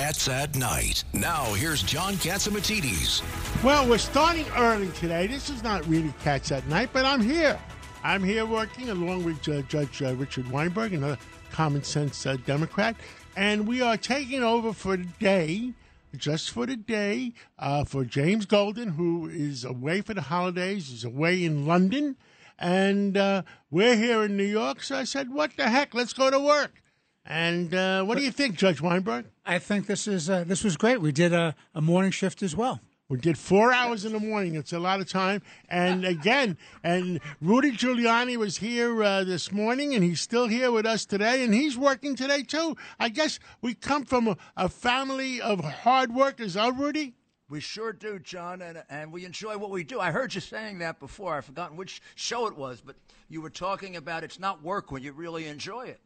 Cats at Night. Now, here's John Catsimatidis. Well, we're starting early today. This is not really Cats at Night, but I'm here. I'm here working along with uh, Judge uh, Richard Weinberg, another common sense uh, Democrat, and we are taking over for the day, just for the day, uh, for James Golden, who is away for the holidays. He's away in London, and uh, we're here in New York. So I said, "What the heck? Let's go to work." And uh, what do you think, Judge Weinberg? I think this is uh, this was great. We did a, a morning shift as well. We did four hours in the morning. It's a lot of time. And again, and Rudy Giuliani was here uh, this morning, and he's still here with us today, and he's working today too. I guess we come from a, a family of hard workers, huh, Rudy? We sure do, John, and and we enjoy what we do. I heard you saying that before. I've forgotten which show it was, but you were talking about it's not work when you really enjoy it.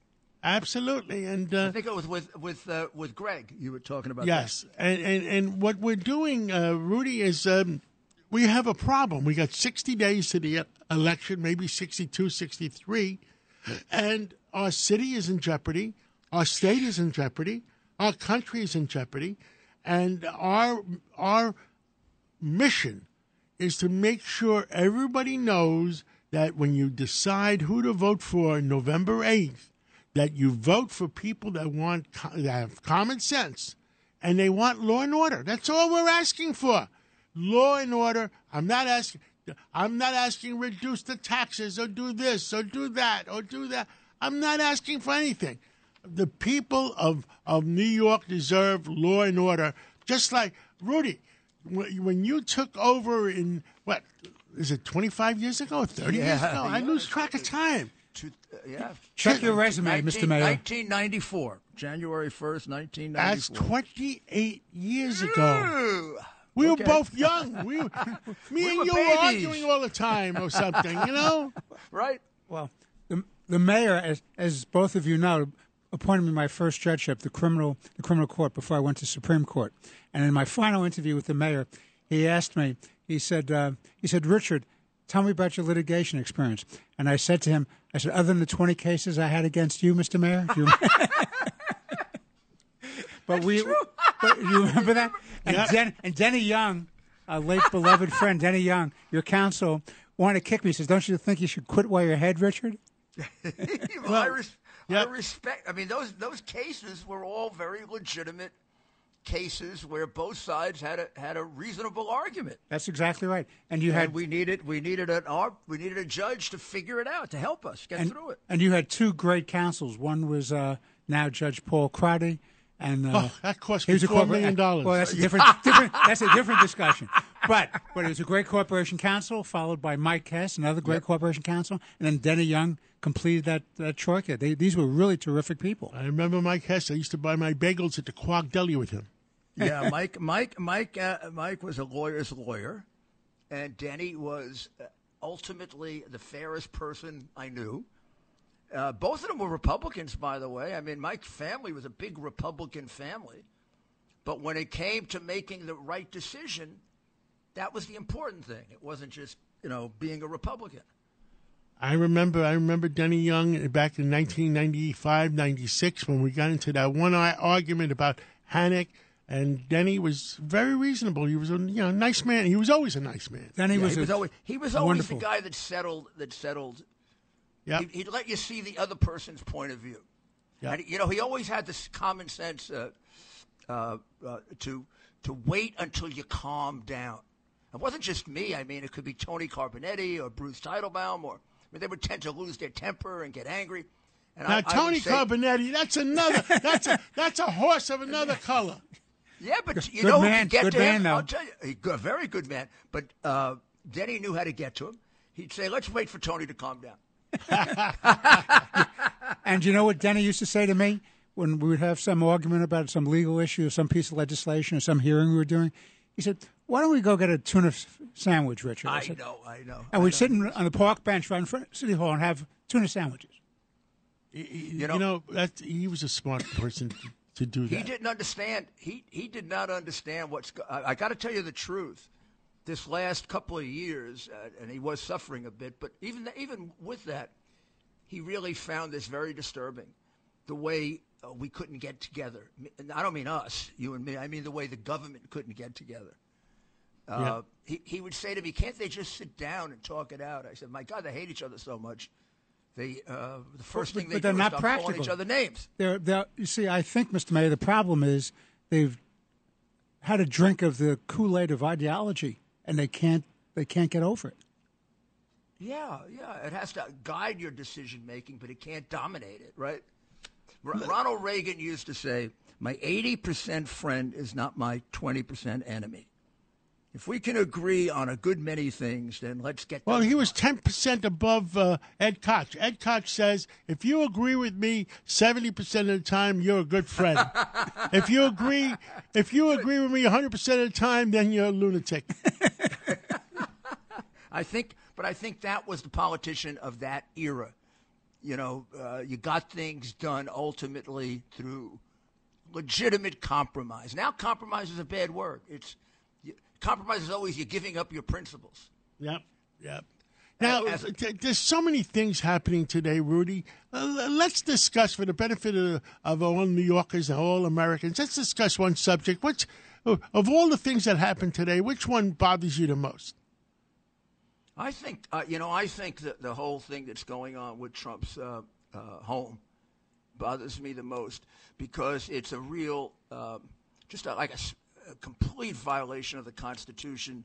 Absolutely, and uh, I think it was with with uh, with Greg. You were talking about. yes, and, and and what we're doing, uh, Rudy, is um, we have a problem. We got 60 days to the election, maybe 62, 63, and our city is in jeopardy, our state is in jeopardy, our country is in jeopardy, and our our mission is to make sure everybody knows that when you decide who to vote for November 8th, that you vote for people that want that have common sense and they want law and order. That's all we're asking for. Law and order. I'm not asking I'm not asking reduce the taxes or do this or do that or do that. I'm not asking for anything. The people of, of New York deserve law and order, just like Rudy. When you took over in what is it 25 years ago, or 30 years Yeah, ago? I lose track of time. Two, uh, yeah. Check your resume, Mr. Mayor. 1994, January 1st, 1994. That's 28 years ago. We Okay. were both young. We, were- me and were you were arguing all the time or something, you know? right. Well, the the mayor, as as both of you know, appointed me my first judgeship, the criminal the criminal court, before I went to Supreme Court. And in my final interview with the mayor, he asked me. He said, uh, he said, Richard, tell me about your litigation experience. And I said to him, I said, other than the twenty cases I had against you, Mr. Mayor. Do you but we, but you remember that? And, Yeah. Den, and Denny Young, a late beloved friend, Denny Young, your counsel, wanted to kick me. He says, "Don't you think you should quit while you're ahead, Richard?" well, I, res- yeah. I respect. I mean, those those cases were all very legitimate cases where both sides had a had a reasonable argument. That's exactly right. And you And had we needed we needed an ar- we needed a judge to figure it out to help us get and, through it. and you had two great counsels. One was uh, now Judge Paul Crotty, and uh, Oh, that cost he me was a $4 corpora- million dollars. Well, that's a different, different. That's a different discussion. But but it was a great corporation counsel, followed by Mike Hess, another great corporation counsel, and then Denny Young completed that that troika. They, these were really terrific people. I remember Mike Hess. I used to buy my bagels at the Quag Deli with him. Yeah, Mike Mike Mike uh, Mike was a lawyer's lawyer, and Denny was uh, ultimately the fairest person I knew. Uh, both of them were Republicans, by the way. I mean, my family was a big Republican family, but when it came to making the right decision, that was the important thing. It wasn't just you know being a Republican. I remember I remember Denny Young back in 1995, 96 when we got into that one ar- argument about Hannock and Denny was very reasonable. He was a you know nice man. He was always a nice man. Denny Yeah, was, he was always he was always wonderful. the guy that settled that settled Yeah. He'd, he'd let you see the other person's point of view. Yeah. You know, he always had this common sense uh, uh, uh, to to wait until you calm down. It wasn't just me. I mean, it could be Tony Carbonetti or Bruce Teitelbaum, or I mean, they would tend to lose their temper and get angry. And Now I, I Tony say- Carbonetti, that's another that's a that's a horse of another color. Yeah, but you Good know, who man, could get good to man, him. though. I'll tell you, a very good man. But uh, Denny knew how to get to him. He'd say, "Let's wait for Tony to calm down." And you know what Denny used to say to me when we would have some argument about some legal issue or some piece of legislation or some hearing we were doing? He said, "Why don't we go get a tuna s- sandwich, Richard?" I said, know, I know. And I we'd know. sit in, on the park bench right in front of City Hall and have tuna sandwiches. You know- know, that he was a smart person to, do that. He didn't understand. He he did not understand what's. I, I got to tell you the truth. This last couple of years, uh, and he was suffering a bit, but even even with that, he really found this very disturbing. the way uh, we couldn't get together. And I don't mean us, you and me. I mean the way the government couldn't get together. Uh, Yeah. he, he would say to me, "Can't they just sit down and talk it out?" I said, "My God, they hate each other so much. They uh, the first But- thing but they they're do not is start calling each other names." They're, they're, you see, I think, Mr. Mayor, the problem is they've had a drink of the Kool Aid of ideology, and they can't they can't get over it. Yeah, yeah. It has to guide your decision making, but it can't dominate it, right? R- Ronald Reagan used to say, "My 80% friend is not my 20% enemy." If we can agree on a good many things, then let's get. Well, he was 10% above uh, Ed Koch. Ed Koch says, if you agree with me 70% of the time, you're a good friend. if you agree if you agree with me 100% of the time, then you're a lunatic. I think, but I think that was the politician of that era. You know, uh, you got things done ultimately through legitimate compromise. Now, compromise is a bad word. It's compromise is always you're giving up your principles. Yep, yep. Now, As- th- there's so many things happening today, Rudy. Uh, let's discuss, for the benefit of, of all New Yorkers and all Americans, let's discuss one subject. Which, of all the things that happened today, which one bothers you the most? I think, uh, you know, I think that the whole thing that's going on with Trump's uh, uh, home bothers me the most because it's a real, just a, like a, a complete violation of the Constitution.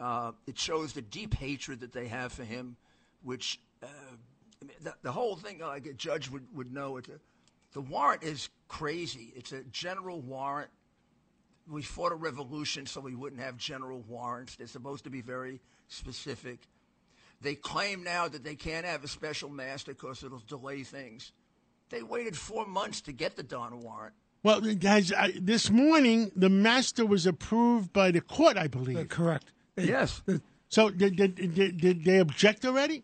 Uh, it shows the deep hatred that they have for him, which uh, the, the whole thing, like a judge would, would know, it, the warrant is crazy. It's a general warrant we fought a revolution so we wouldn't have general warrants. They're supposed to be very specific. They claim now that they can't have a special master because it'll delay things. They waited four months to get the Don warrant. Well, guys, I, this morning the master was approved by the court, I believe. Uh, correct. Yes. So did, did, did, did they object already?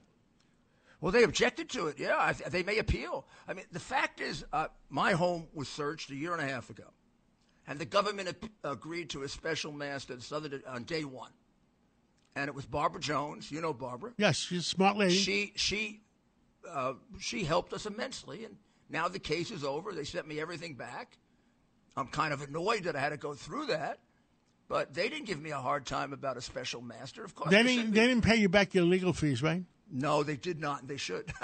Well, they objected to it. Yeah, I th- they may appeal. I mean, the fact is, uh, my home was searched a year and a half ago, and the government ap- agreed to a special master this other day- on day one, and it was Barbara Jones. You know Barbara. Yes, she's a smart lady. she she uh, she helped us immensely, and now the case is over. They sent me everything back. I'm kind of annoyed that I had to go through that, but they didn't give me a hard time about a special master. Of course, they they didn't, they didn't pay you back your legal fees, right? No, they did not. and They should.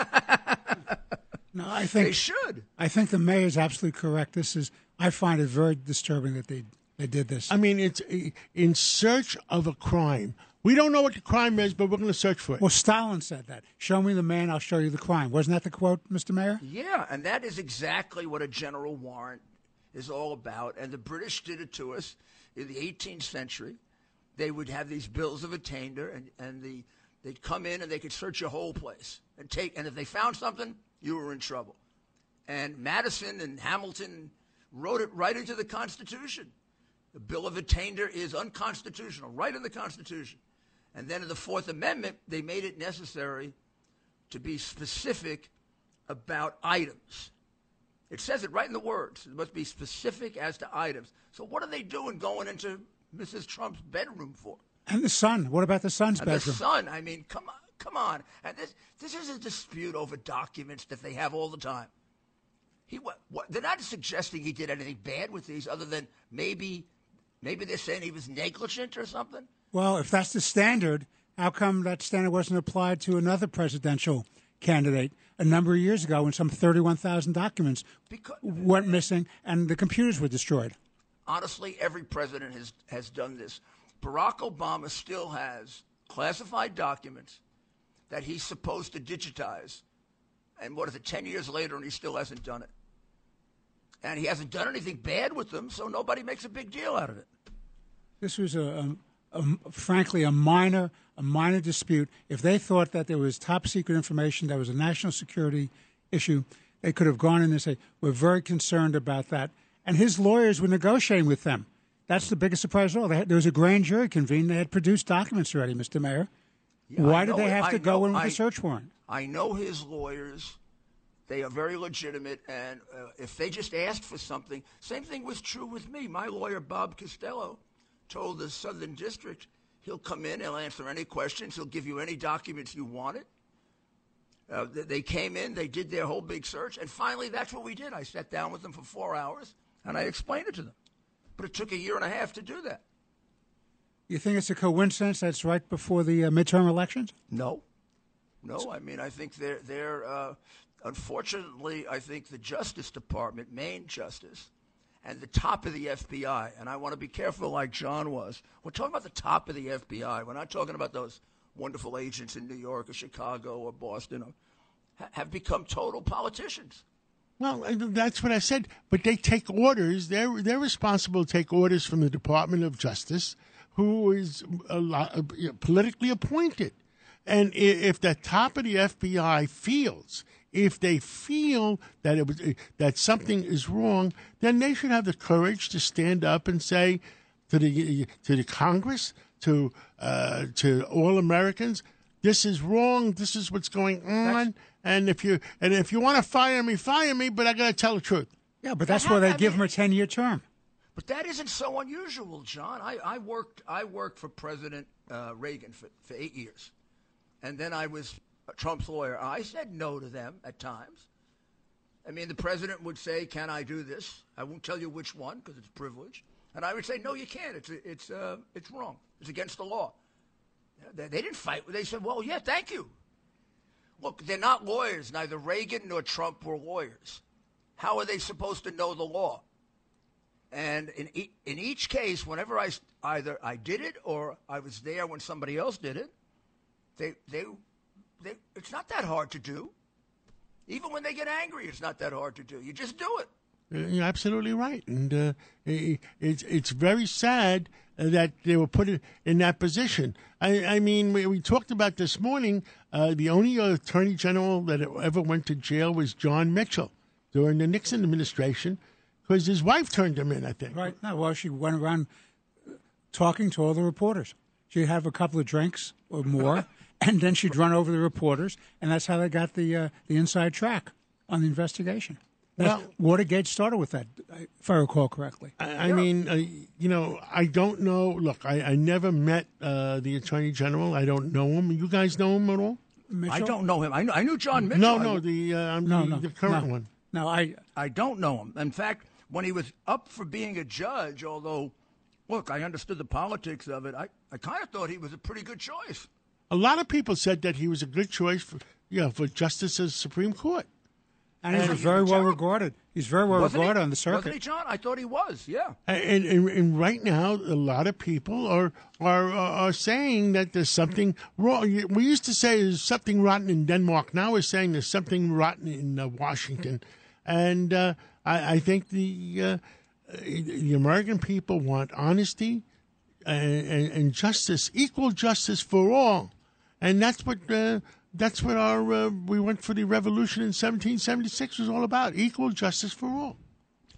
No, I think they should. I think the mayor is absolutely correct. This is I find it very disturbing that they they did this. I mean, it's in search of a crime. We don't know what the crime is, but we're going to search for it. well, Stalin said that. Show me the man, I'll show you the crime. Wasn't that the quote, Mr. Mayor? Yeah, and that is exactly what a general warrant is all about. And the British did it to us in the 18th century. They would have these bills of attainder, and, and the, they'd come in and they could search your whole place and take. And if they found something, you were in trouble. And Madison and Hamilton wrote it right into the Constitution. The Bill of Attainder is unconstitutional, right in the Constitution. And then in the Fourth Amendment, they made it necessary to be specific about items. It says it right in the words. It must be specific as to items. So what are they doing going into Mrs. Trump's bedroom for? And the son. What about the son's And bedroom? the son. I mean, come on, come on. And this this is a dispute over documents that they have all the time. He what, what they're not suggesting he did anything bad with these, other than maybe maybe they're saying he was negligent or something. Well, if that's the standard, how come that standard wasn't applied to another presidential candidate a number of years ago when some 31,000 documents Because went missing and the computers were destroyed? honestly, every president has, has done this. Barack Obama still has classified documents that he's supposed to digitize. And what is it, 10 years later, and he still hasn't done it. And he hasn't done anything bad with them, so nobody makes a big deal out of it. This was a, a, a frankly a minor a minor dispute. If they thought that there was top secret information that was a national security issue, they could have gone in and say, "We're very concerned about that." And his lawyers were negotiating with them. That's the biggest surprise of all. They had, there was a grand jury convened. They had produced documents already, Mr. Mayor. Why I did they it. have I to go know- in with I- a search warrant? I know his lawyers. They are very legitimate, and uh, if they just asked for something, same thing was true with me. My lawyer, Bob Costello, told the Southern District he'll come in, he'll answer any questions, he'll give you any documents you wanted. Uh, they came in, they did their whole big search, and finally, that's what we did. I sat down with them for four hours and I explained it to them. But it took a year and a half to do that. You think it's a coincidence that's right before the uh, midterm elections? No, no. I mean, I think they're they're. Uh, unfortunately, I think the Justice Department, Main Justice, and the top of the FBI, and I want to be careful, like John was. We're talking about the top of the FBI. We're not talking about those wonderful agents in New York or Chicago or Boston, or, have become total politicians. Well, uh, that's what I said. But they take orders. They're they're responsible to take orders from the Department of Justice, who is lot, uh, politically appointed. And if the top of the FBI feels, if they feel that it was that something is wrong, then they should have the courage to stand up and say to the to the Congress, to uh, to all Americans, this is wrong. This is what's going on. And if you and if you want to fire me, fire me. But I got to tell the truth. Yeah, but that's why they I give mean, him a ten-year term. But that isn't so unusual, John. I, I worked I worked for President uh, Reagan for, for eight years, and then I was Trump's lawyer. I said no to them at times. I mean, the president would say, "Can I do this?" I won't tell you which one because it's privilege, and I would say, "No, you can't. It's it's uh, it's wrong. It's against the law." They, they didn't fight. They said, well, yeah, thank you. Look, they're not lawyers. Neither Reagan nor Trump were lawyers. How are they supposed to know the law? And in, e- in each case, whenever I either I did it or I was there when somebody else did it, they, they, they, it's not that hard to do. Even when they get angry, it's not that hard to do. You just do it. You're absolutely right, and uh, it's it's very sad that they were put in that position. I, I mean, we, we, talked about this morning. Uh, the only attorney general that ever went to jail was John Mitchell during the Nixon administration, because his wife turned him in. I think. Right. No, well, she went around talking to all the reporters. She'd have a couple of drinks or more, and then she'd run over the reporters, and that's how they got the uh, the inside track on the investigation. Well, Watergate started with that, if I recall correctly. I, I mean, uh, you know, I don't know. Look, I, I never met uh, the Attorney General. I don't know him. You guys know him at all? Mitchell? I don't know him. I, knew, I knew John Mitchell. No, no, the uh, no, the, no, the current no. one. No, I I don't know him. In fact, when he was up for being a judge, although, look, I understood the politics of it. I, I kind of thought he was a pretty good choice. A lot of people said that he was a good choice for yeah for justice of the Supreme Court. And, and he's very well regarded. He's very well wasn't regarded he? on the circuit. Wasn't he, John? I thought he was. Yeah. And, and, and right now, a lot of people are, are are saying that there's something wrong. We used to say there's something rotten in Denmark. Now we're saying there's something rotten in uh, Washington, and uh, I, I, think the uh, the American people want honesty and, and, justice, equal justice for all, and that's what uh, that's what our uh, we went for the revolution in 1776 was all about equal justice for all.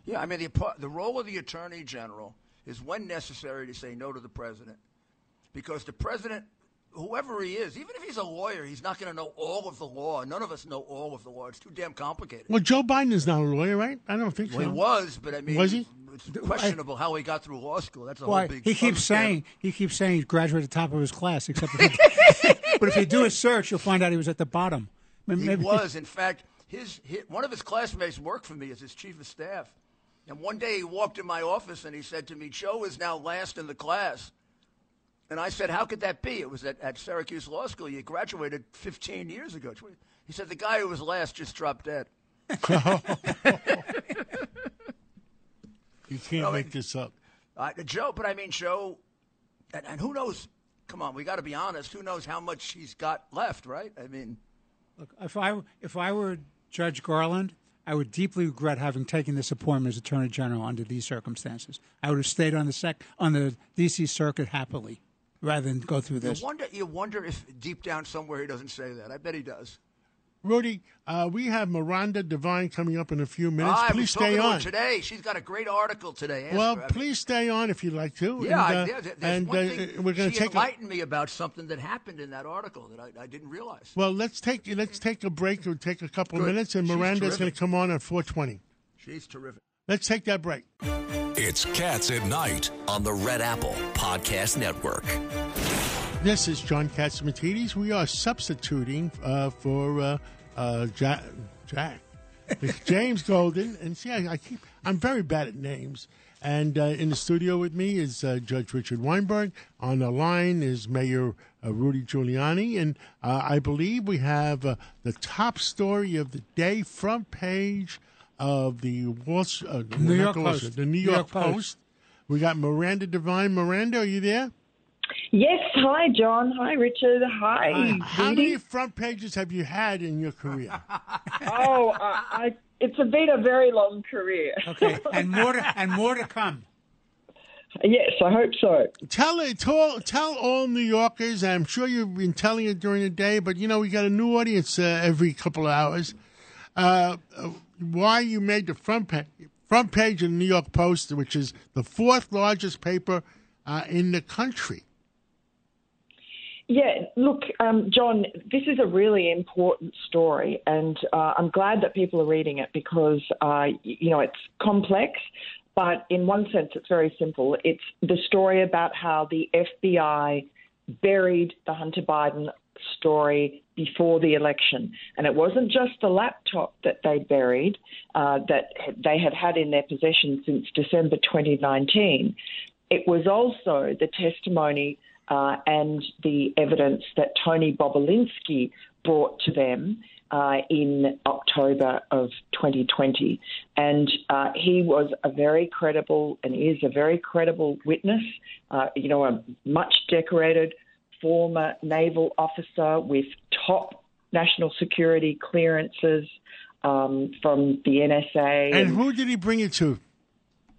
Yeah, I mean the the role of the attorney general is when necessary to say no to the president, because the president, whoever he is, even if he's a lawyer, he's not going to know all of the law. None of us know all of the law. It's too damn complicated. Well, Joe Biden is not a lawyer, right? I don't think well, so. He was, but I mean, was he? It's questionable how he got through law school. That's a well, whole big. He keeps saying he keeps saying he graduated top of his class, except. but if you do a search, you'll find out he was at the bottom. Maybe, he was, in fact, his, his one of his classmates worked for me as his chief of staff. And one day he walked in my office and he said to me, Joe is now last in the class. And I said, How could that be? It was at, at Syracuse Law School. You graduated 15 years ago. He said, The guy who was last just dropped dead. you can't make this up. Uh, Joe, but I mean, Joe, and, and who knows? Come on, we got to be honest. Who knows how much he's got left, right? I mean, look, if I if I were Judge Garland, I would deeply regret having taken this appointment as Attorney General under these circumstances. I would have stayed on the sec on the D.C. circuit happily, rather than go through this. You wonder, you wonder if deep down somewhere he doesn't say that. I bet he does. Rudy, uh, we have Miranda Devine coming up in a few minutes. Ah, please stay on today. She's got a great article today. Ask well, her. please stay on if you'd like to. Yeah, and, uh, I, there's and one uh, thing we're going to she take. enlightened a, me about something that happened in that article that I, I didn't realize. Well, let's take let's take a break or take a couple Good. of minutes, and She's Miranda's going to come on at four twenty. She's terrific. Let's take that break. It's Cats at Night. on the Red Apple Podcast Network. This is John Catsimatidis. We are substituting uh, for uh, uh, Jack, Jack, James Golden, and see, I, I keep I'm very bad at names. And uh, in the studio with me is uh, Judge Richard Weinberg. On the line is Mayor uh, Rudy Giuliani, and uh, I believe we have uh, the top story of the day, front page of the Wall, uh, New York Post. The New New York, York Post. Post. We got Miranda Devine. Miranda, are you there? Yes, hi John, hi Richard, hi. How many front pages have you had in your career? Oh, I, I, it's been a very long career. Okay, and more to, and more to come. Yes, I hope so. tell it, tell, tell all New Yorkers. I'm sure you've been telling it during the day, but you know we got a new audience uh, every couple of hours. Uh, uh, why you made the front page, front page of the New York Post, which is the fourth largest paper uh, in the country. Yeah, look, um, John, this is a really important story, and uh, I'm glad that people are reading it because, uh, you know, it's complex, but in one sense, it's very simple. It's the story about how the FBI buried the Hunter Biden story before the election. And it wasn't just the laptop that they buried, uh, that they had had in their possession since December 2019. It was also the testimony uh, and the evidence that Tony Bobulinski brought to them uh, in October of 2020. And uh, he was a very credible and is a very credible witness, uh, you know, a much decorated former naval officer with top national security clearances um, from the NSA. And who did he bring it to?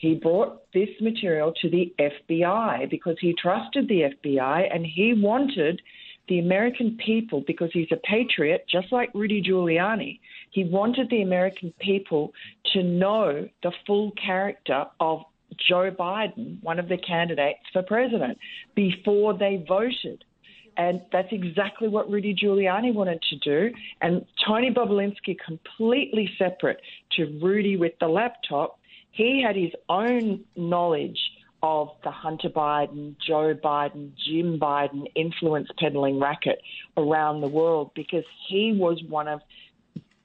He brought this material to the FBI because he trusted the FBI and he wanted the American people, because he's a patriot, just like Rudy Giuliani, he wanted the American people to know the full character of Joe Biden, one of the candidates for president, before they voted. And that's exactly what Rudy Giuliani wanted to do. And Tony Bobulinski, completely separate to Rudy with the laptop, he had his own knowledge of the Hunter Biden, Joe Biden, Jim Biden influence peddling racket around the world because he was one of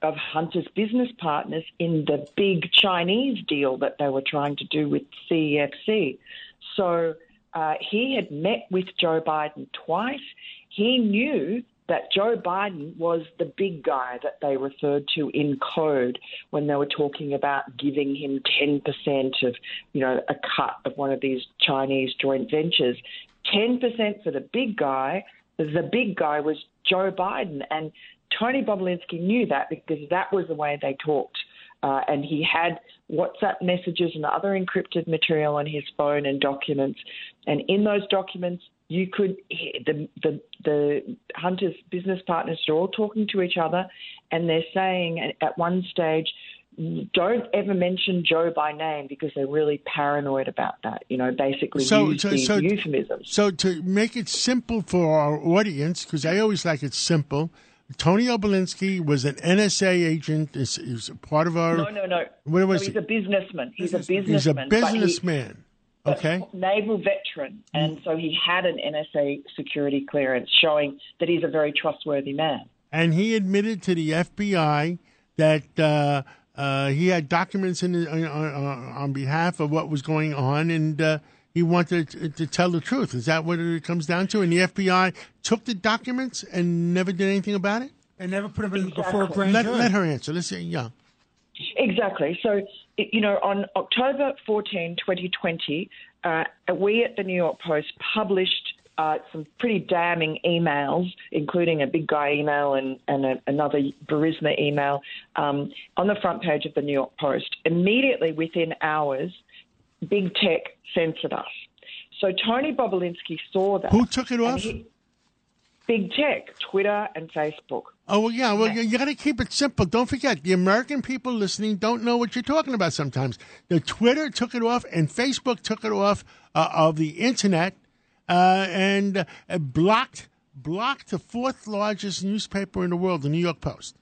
of Hunter's business partners in the big Chinese deal that they were trying to do with CEFC. So uh, he had met with Joe Biden twice. He knew that Joe Biden was the big guy that they referred to in code when they were talking about giving him 10% of, you know, a cut of one of these Chinese joint ventures. 10% for the big guy. The big guy was Joe Biden. And Tony Bobulinski knew that because that was the way they talked. Uh, and he had WhatsApp messages and other encrypted material on his phone and documents. And in those documents, you could the the the hunters business partners are all talking to each other and they're saying at one stage don't ever mention Joe by name because they're really paranoid about that. You know, basically So- use so- euphemisms. So to make it simple for our audience, because I always like it simple, Tony Obolinsky was an NSA agent. Is, is part of our. No, no, no. What was no, he's he? a businessman. He's a He's a businessman. but he- businessman. But Okay. naval veteran, and so he had an NSA security clearance showing that he's a very trustworthy man. and he admitted to the FBI that uh, uh, he had documents in his, on, on, on behalf of what was going on, and uh, he wanted to, to tell the truth. Is that what it comes down to? And the FBI took the documents and never did anything about it. And never put them in before a grand Let, jury. let her answer. Let's say, yeah. Exactly. So, it- you know, on October 14, 2020, uh, we at the New York Post published uh, some pretty damning emails, including a big guy email and, and a, another Burisma email, um, on the front page of the New York Post. Immediately within hours, big tech censored us. So Tony Bobulinski saw that. Who took it off? he- big tech, Twitter and Facebook. Oh well, yeah. Well, you, you got to keep it simple. Don't forget, the American people listening don't know what you're talking about. Sometimes the Twitter took it off, and Facebook took it off uh, of the internet, uh, and uh, blocked blocked the fourth largest newspaper in the world, the New York Post.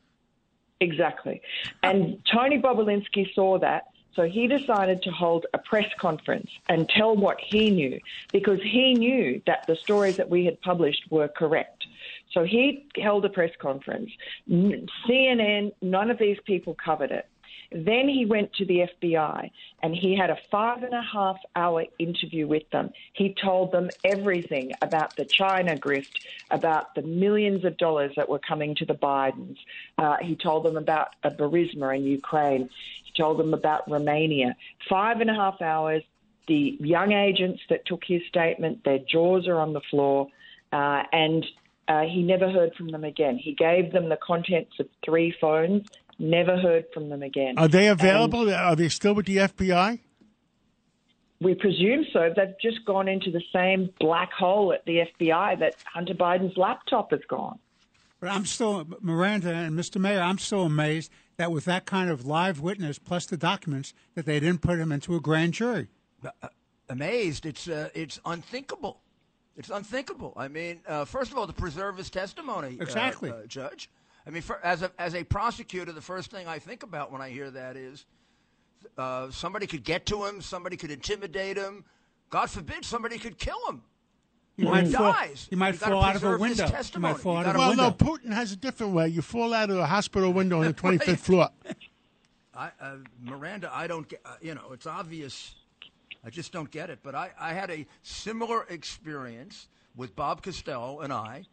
Exactly. And Tony Bobulinski saw that, so he decided to hold a press conference and tell what he knew because he knew that the stories that we had published were correct. So he held a press conference. CNN, none of these people covered it. Then he went to the FBI and he had a five and a half hour interview with them. He told them everything about the China grift, about the millions of dollars that were coming to the Bidens. Uh, he told them about uh, Burisma in Ukraine. He told them about Romania. Five and a half hours. The young agents that took his statement, their jaws are on the floor, uh, and uh, he never heard from them again. He gave them the contents of three phones Never heard from them again. Are they available? Are they still with the FBI? We presume so. They've just gone into the same black hole at the FBI that Hunter Biden's laptop has gone. But I'm still, Miranda and Mr. Mayor, I'm still amazed that with that kind of live witness plus the documents, that they didn't put him into a grand jury. Uh, amazed. It's uh, it's unthinkable. It's unthinkable. I mean, uh, first of all, to preserve his testimony, uh, exactly, uh, Judge. I mean, for, as a as a prosecutor, the first thing I think about when I hear that is uh, somebody could get to him, somebody could intimidate him. God forbid, somebody could kill him. He might fall, dies. He might You fall out of a window. He might fall out of a Well, window. no, Putin has a different way. You fall out of a hospital window on the 25th floor. I, uh, Miranda, I don't get. Uh, you know, it's obvious. I just don't get it. But I, I had a similar experience with Bob Costello and I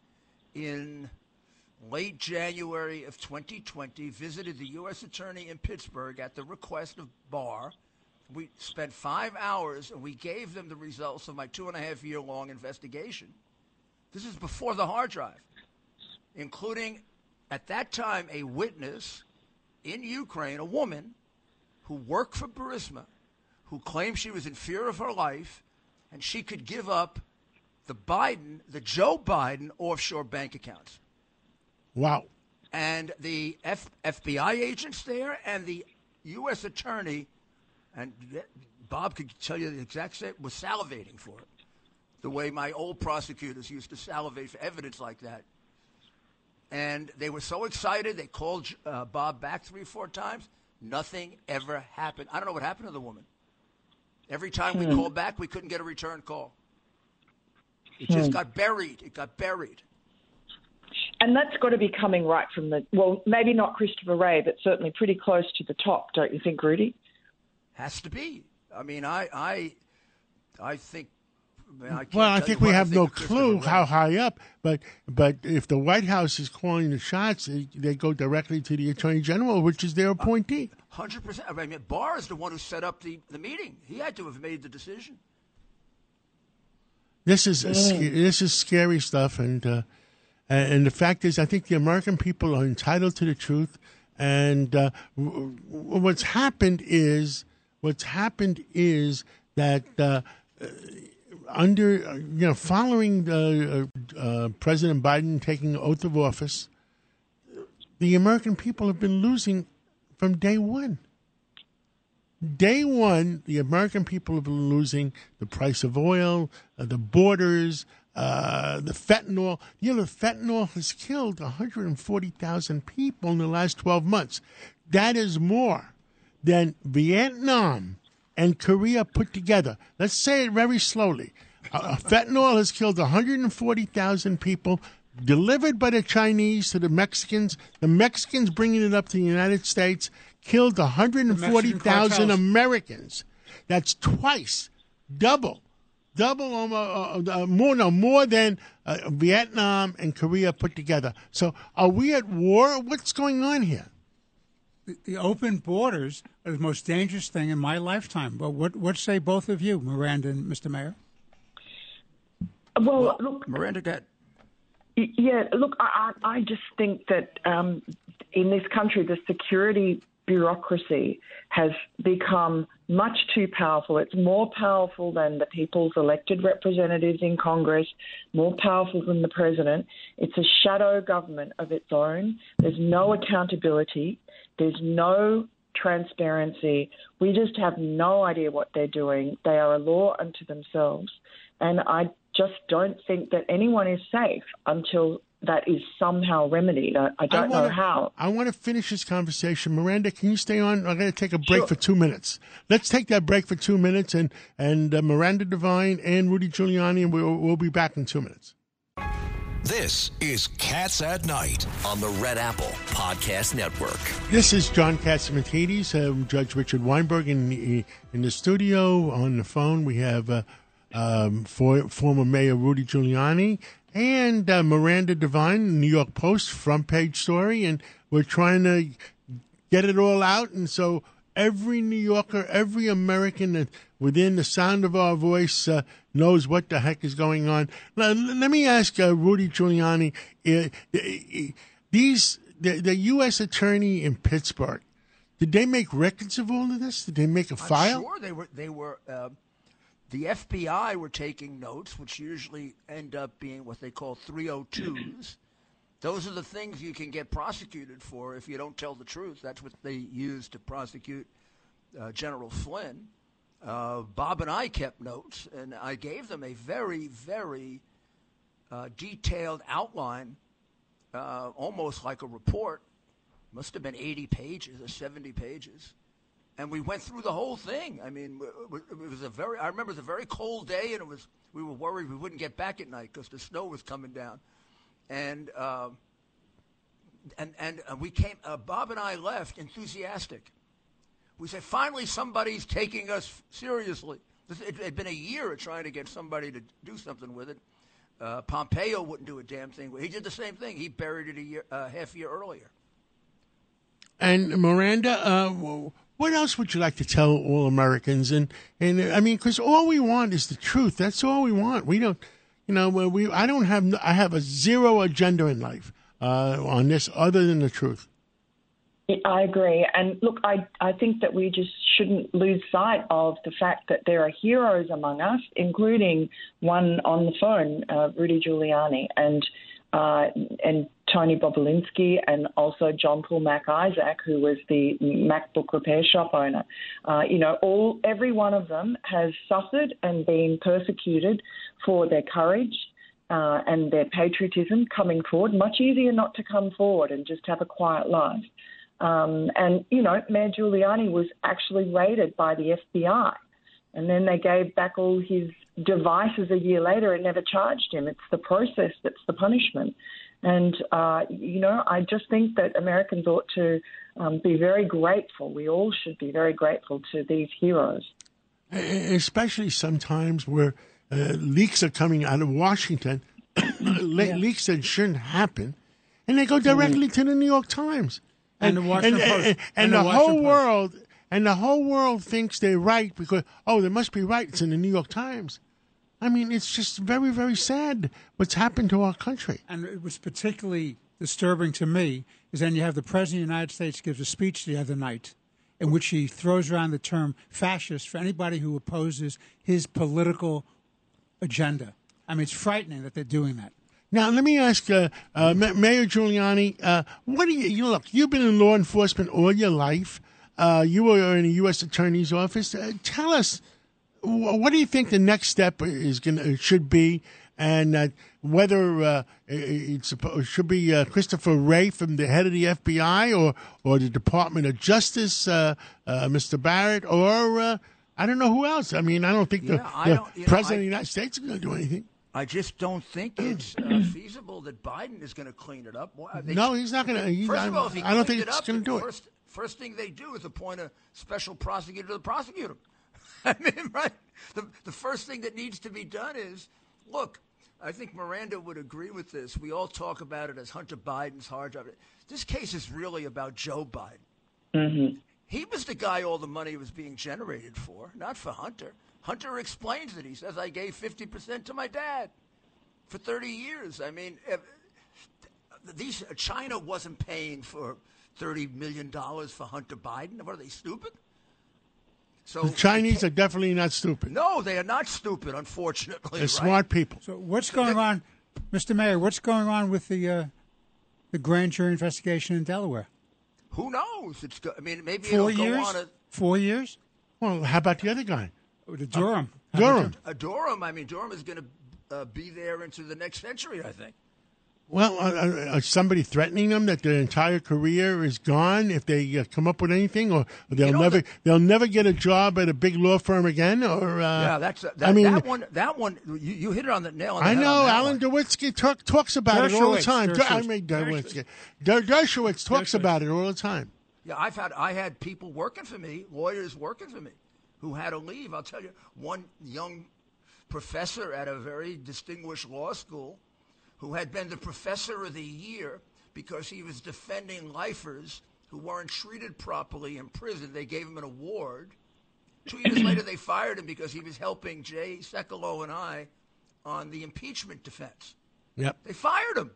in late January of 2020. Visited the U.S. Attorney in Pittsburgh at the request of Barr. We spent five hours and we gave them the results of my two and a half year long investigation. This is before the hard drive, including at that time a witness in Ukraine, a woman who worked for Burisma, who claimed she was in fear of her life and she could give up the Biden, the Joe Biden offshore bank accounts. Wow. And the F- FBI agents there and the U.S. attorney, and Bob could tell you the exact same, was salivating for it. The way my old prosecutors used to salivate for evidence like that. And they were so excited, they called uh, Bob back three or four times. Nothing ever happened. I don't know what happened to the woman. Every time we called back, we couldn't get a return call. It just got buried. It got buried. And that's got to be coming right from the, well, maybe not Christopher Wray, but certainly pretty close to the top, don't you think, Rudy? Has to be. I mean, I, I, I think. I mean, I can't Well, I think we have think no clue Wray. how high up, but but if the White House is calling the shots, they, they go directly to the Attorney General, which is their appointee. Hundred percent. I mean, Barr is the one who set up the, the meeting. He had to have made the decision. This is a this is scary stuff, and uh, and the fact is, I think the American people are entitled to the truth. And uh, what's happened is what's happened is that uh, uh, under uh, you know following uh, uh, President Biden taking oath of office, the American people have been losing from day one day one, the American people have been losing the price of oil, the borders, uh, the fentanyl. You know, fentanyl has killed 140,000 people in the last 12 months. That is more than Vietnam and Korea put together. Let's say it very slowly. Uh, fentanyl has killed 140,000 people. Delivered by the Chinese to the Mexicans, the Mexicans bringing it up to the United States, killed 140,000. Americans. That's twice, double, double, almost, uh, uh, more, no, more than uh, Vietnam and Korea put together. So, are we at war? What's going on here? The, the open borders are the most dangerous thing in my lifetime. But what what say both of you, Miranda and Mr. Mayor? Well, look, Miranda got Yeah, look, I, I I just think that um, in this country, the security bureaucracy has become much too powerful. It's more powerful than the people's elected representatives in Congress, more powerful than the president. It's a shadow government of its own. There's no accountability, there's no transparency. We just have no idea what they're doing. They are a law unto themselves. And I just don't think that anyone is safe until that is somehow remedied. I, I don't wanna, know how. I want to finish this conversation. Miranda, can you stay on? I'm going to take a break Sure. for two minutes. Let's take that break for two minutes, and and uh, Miranda Devine and Rudy Giuliani, and we'll, we'll be back in two minutes. This is Cats at Night. on the Red Apple Podcast Network. This is John Catsimatidis, uh, Judge Richard Weinberg in the, in the studio. On the phone, we have uh, um, for, former Mayor Rudy Giuliani and uh, Miranda Devine, New York Post front page story, and we're trying to get it all out. And so every New Yorker, every American that within the sound of our voice uh, knows what the heck is going on. Now, let me ask uh, Rudy Giuliani: uh, uh, these the, the U.S. attorney in Pittsburgh. Did they make records of all of this? Did they make a I'm file? sure they were. They were. Uh, the FBI were taking notes, which usually end up being what they call 302s. Those are the things you can get prosecuted for if you don't tell the truth. That's what they used to prosecute uh, General Flynn. Uh, Bob and I kept notes, and I gave them a very, very uh, detailed outline, uh, almost like a report. Must have been 80 pages or 70 pages and we went through the whole thing. I mean, it was a very. I remember it was a very cold day, and it was. We were worried we wouldn't get back at night because the snow was coming down, and uh, and and uh, we came. Uh, Bob and I left enthusiastic. We said, finally, somebody's taking us seriously. This- It had been a year of trying to get somebody to do something with it. Uh, Pompeo wouldn't do a damn thing. He did the same thing. He buried it a year, uh, half year earlier. And Miranda, uh, what else would you like to tell all Americans? And and I mean, because all we want is the truth. That's all we want. We don't, you know, we. I don't have. I have a zero agenda in life uh, on this other than the truth. I agree. And look, I, I think that we just shouldn't lose sight of the fact that there are heroes among us, including one on the phone, uh, Rudy Giuliani, and uh, and Tony Bobulinski, and also John Paul Mac Isaac, who was the MacBook repair shop owner. Uh, you know, all every one of them has suffered and been persecuted for their courage, uh, and their patriotism coming forward. Much easier not to come forward and just have a quiet life. Um, and, you know, Mayor Giuliani was actually raided by the FBI. And then they gave back all his devices a year later and never charged him. It's the process that's the punishment. And, uh, you know, I just think that Americans ought to um, be very grateful. We all should be very grateful to these heroes. especially sometimes where uh, leaks are coming out of Washington, le- leaks that shouldn't happen, and they go directly to the New York Times And the Washington and, Post. and, And the, the whole Post. world and the whole world thinks they're right because oh, they must be right. It's in the New York Times. I mean, it's just very, very sad what's happened to our country. and it was particularly disturbing to me is then you have the president of the United States gives a speech the other night in which he throws around the term fascist for anybody who opposes his political agenda. I mean, it's frightening that they're doing that. Now, let me ask uh, uh, Mayor Giuliani, uh, what do you, you look? You've been in law enforcement all your life. Uh, you were in a U.S. Attorney's office. Uh, tell us, what do you think the next step is going to should be, and uh, whether uh, it should be uh, Christopher Wray from the head of the FBI, or or the Department of Justice, uh, uh, Mr. Barrett, or uh, I don't know who else. I mean, I don't think Yeah, the, I the don't- you know, president I- of the United States is going to do anything. I just don't think it's uh, feasible that Biden is going to clean it up. They- No, he's not going to. First of all, if he I don't think it it's going to do it. first, First thing they do is appoint a special prosecutor to prosecute him. I mean, right? The, the first thing that needs to be done is look, I think Miranda would agree with this. We all talk about it as Hunter Biden's hard drive. This case is really about Joe Biden. Mm-hmm. He was the guy all the money was being generated for, not for Hunter. Hunter explains it. He says, I gave 50% to my dad for 30 years. I mean, these China wasn't paying for 30 million dollars for Hunter Biden. What are they stupid? So The Chinese are definitely not stupid. no, they are not stupid. Unfortunately, They're right? smart people. So what's going on, Mr. Mayor? What's going on with the uh, the grand jury investigation in Delaware? Who knows? It's. go- I mean, maybe Four it'll years. go on. A, Four years. Well, how about the other guy? Oh, the Durham. Durham. a Durham. I mean, Durham is going to uh, be there into the next century. I think. Well, uh, uh, somebody threatening them that their entire career is gone if they uh, come up with anything, or they'll know, never the- they'll never get a job at a big law firm again. Or uh, yeah, that's that, I mean, that one. That one, you, you hit it on the nail. On the I know on Alan one. Dewitsky talk, talks about it all the Dershowitz, time. Der- I Dershowitz. mean Dewitsky. Der- Dershowitz talks Dershowitz. about it all the time. Yeah, I've had I had people working for me, lawyers working for me, who had to leave. I'll tell you, one young professor at a very distinguished law school, who had been the professor of the year because he was defending lifers who weren't treated properly in prison. They gave him an award. Two years later, they fired him because he was helping Jay Sekulow and I on the impeachment defense. Yep. They fired him.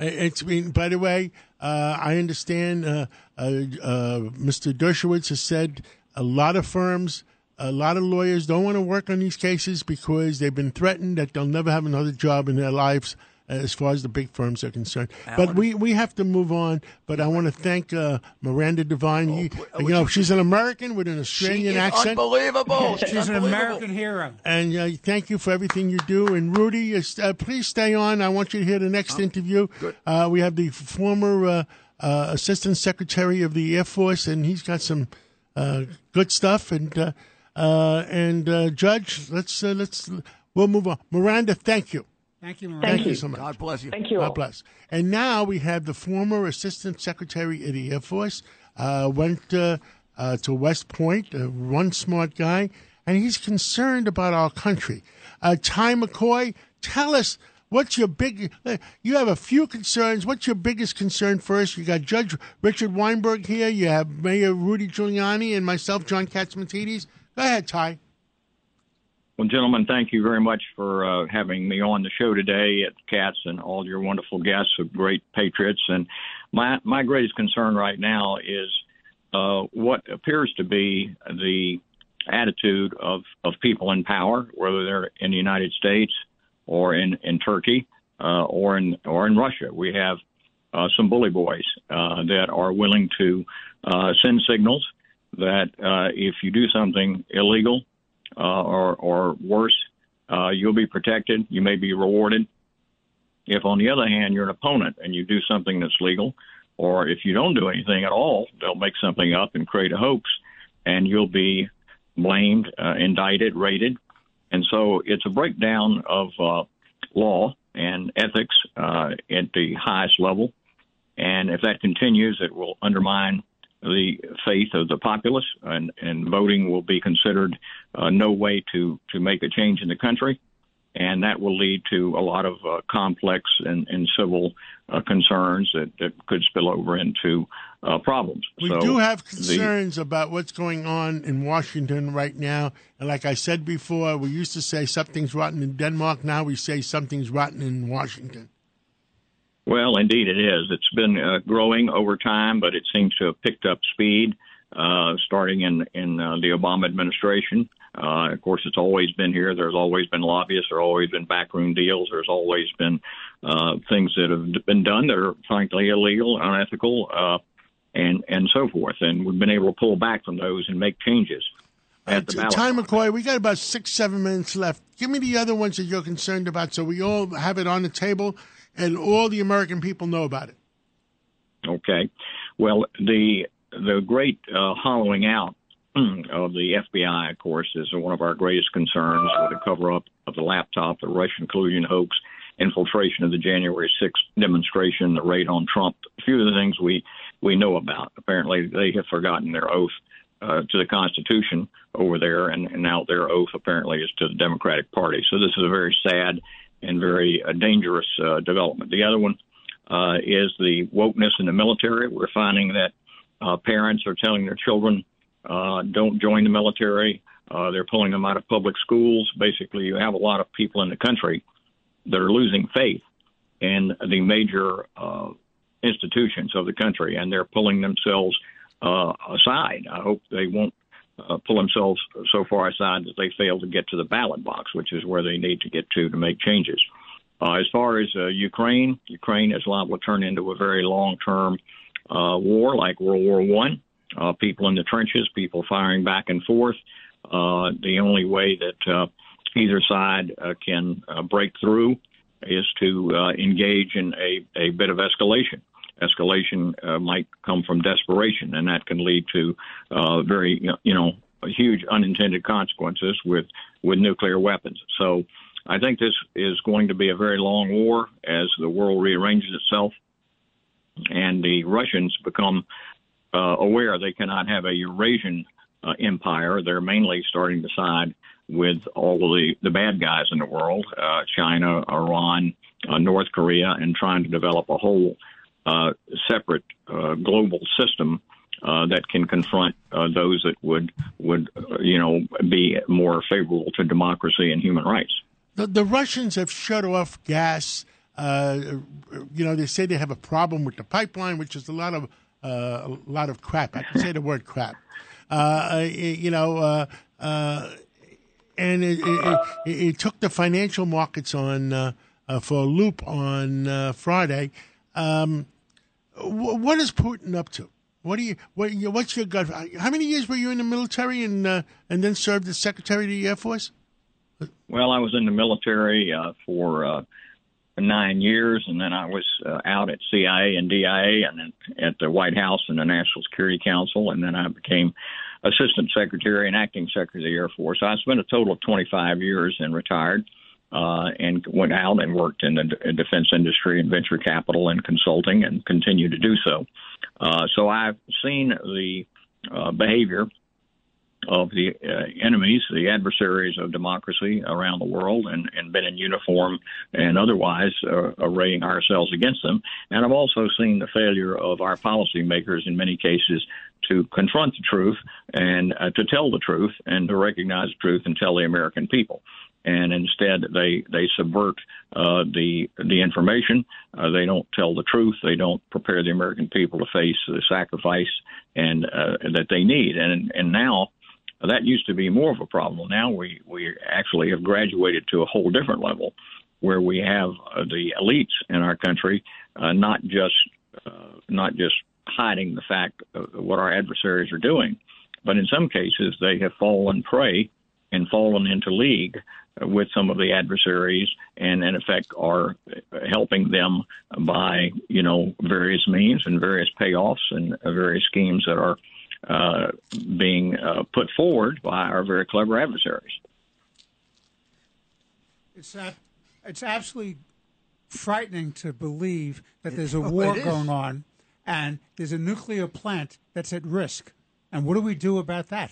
It's been, by the way, uh, I understand uh, uh, uh, Mr. Dershowitz has said a lot of firms, a lot of lawyers don't want to work on these cases because they've been threatened that they'll never have another job in their lives. uh, As far as the big firms are concerned, but we, we have to move on. But I want to thank uh, Miranda Devine. you, you know, you- she's an American with an She Australian is accent. unbelievable. She's an unbelievable. American hero. And uh, thank you for everything you do. And Rudy, uh, please stay on. I want you to hear the next interview. Uh, we have the former uh, uh, Assistant Secretary of the Air Force, and he's got some uh, good stuff. And uh, and uh, Judge, let's uh, let's we'll move on. Miranda, thank you. Thank you, Thank, Miranda. you so much. God bless you. Thank you all. God bless. And now we have the former Assistant Secretary of the Air Force, uh, went uh, uh, to West Point, uh, one smart guy, and he's concerned about our country. Uh, Ty McCoy, tell us what's your big. Uh, you have a few concerns. What's your biggest concern first? You got Judge Richard Weinberg here. You have Mayor Rudy Giuliani and myself, John Catsimatidis. Go ahead, Ty. Well, gentlemen, thank you very much for uh, having me on the show today at Cats and all your wonderful guests of great patriots. And my my greatest concern right now is uh, what appears to be the attitude of, of people in power, whether they're in the United States or in in Turkey uh, or in or in Russia. We have uh, some bully boys uh, that are willing to uh, send signals that uh, if you do something illegal uh, or, or worse, uh, you'll be protected. You may be rewarded. If, on the other hand, you're an opponent and you do something that's legal, or if you don't do anything at all, they'll make something up and create a hoax, and you'll be blamed, uh, indicted, rated. And so it's a breakdown of uh, law and ethics uh, at the highest level. And if that continues, it will undermine the faith of the populace, and, and voting will be considered uh, no way to, to make a change in the country. And that will lead to a lot of uh, complex and, and civil uh, concerns that, that could spill over into uh, problems. We So do have the- concerns about what's going on in Washington right now. And like I said before, we used to say something's rotten in Denmark. Now we say something's rotten in Washington. Well, indeed it is. It's been uh, growing over time, but it seems to have picked up speed uh, starting in in uh, the Obama administration. Uh, of course, it's always been here. There's always been lobbyists. There's always been backroom deals. There's always been uh, things that have been done that are frankly illegal, unethical, uh, and and so forth. And we've been able to pull back from those and make changes. At the Uh, ballot McCoy, we got about six, seven minutes left. Give me the other ones that you're concerned about so we all have it on the table and all the American people know about it. Okay. Well, the the great uh, hollowing out of the FBI, of course, is one of our greatest concerns with the cover up of the laptop, the Russian collusion hoax, infiltration of the January 6th demonstration, the raid on Trump. A few of the things we we know about. Apparently, they have forgotten their oath uh, to the Constitution over there, and, and now their oath apparently is to the Democratic Party. So this is a very sad and very uh, dangerous uh, development. The other one uh, is the wokeness in the military. We're finding that uh, parents are telling their children uh, don't join the military. Uh, they're pulling them out of public schools. Basically, you have a lot of people in the country that are losing faith in the major uh, institutions of the country, and they're pulling themselves uh, aside. I hope they won't uh, pull themselves so far aside that they fail to get to the ballot box, which is where they need to get to to make changes. Uh, as far as uh, Ukraine, Ukraine is liable to turn into a very long-term uh, war like World War One. Uh, people in the trenches, people firing back and forth. Uh, the only way that uh, either side uh, can uh, break through is to uh, engage in a, a bit of escalation. Escalation uh, might come from desperation, and that can lead to uh, very, you know, huge unintended consequences with with nuclear weapons. So, I think this is going to be a very long war as the world rearranges itself, and the Russians become uh, aware they cannot have a Eurasian uh, empire. They're mainly starting to side with all of the, the bad guys in the world uh, China, Iran, uh, North Korea, and trying to develop a whole separate uh, global system. Uh, that can confront uh, those that would would uh, you know be more favorable to democracy and human rights. The, the Russians have shut off gas. Uh, you know, they say they have a problem with the pipeline, which is a lot of uh, a lot of crap. I can say the word crap. Uh, you know, and it, it, it, it, took the financial markets on uh, uh, for a loop on uh, Friday. Um, what is Putin up to? What do you what what's your gut? How many years were you in the military and uh, and then served as Secretary of the Air Force? Well, I was in the military uh, for uh, nine years, and then I was uh, out at CIA and DIA, and then at the White House and the National Security Council, and then I became assistant secretary and acting secretary of the Air Force. I spent a total of 25 years and retired. Uh, and went out and worked in the defense industry and venture capital and consulting and continue to do so. Uh, so I've seen the uh, behavior of the uh, enemies, the adversaries of democracy around the world, and, and been in uniform and otherwise uh, arraying ourselves against them. And I've also seen the failure of our policymakers in many cases to confront the truth and uh, to tell the truth and to recognize the truth and tell the American people and instead they they subvert uh, the the information. Uh, they don't tell the truth. They don't prepare the American people to face the sacrifice and uh, that they need. And and now that used to be more of a problem. Now we, we actually have graduated to a whole different level where we have uh, the elites in our country uh, not just uh, not just hiding the fact of what our adversaries are doing, but in some cases they have fallen prey and fallen into league with some of the adversaries and in effect are helping them by you know various means and various payoffs and various schemes that are uh, being uh, put forward by our very clever adversaries. It's uh, it's absolutely frightening to believe that there's a war going on and there's a nuclear plant that's at risk. And what do we do about that?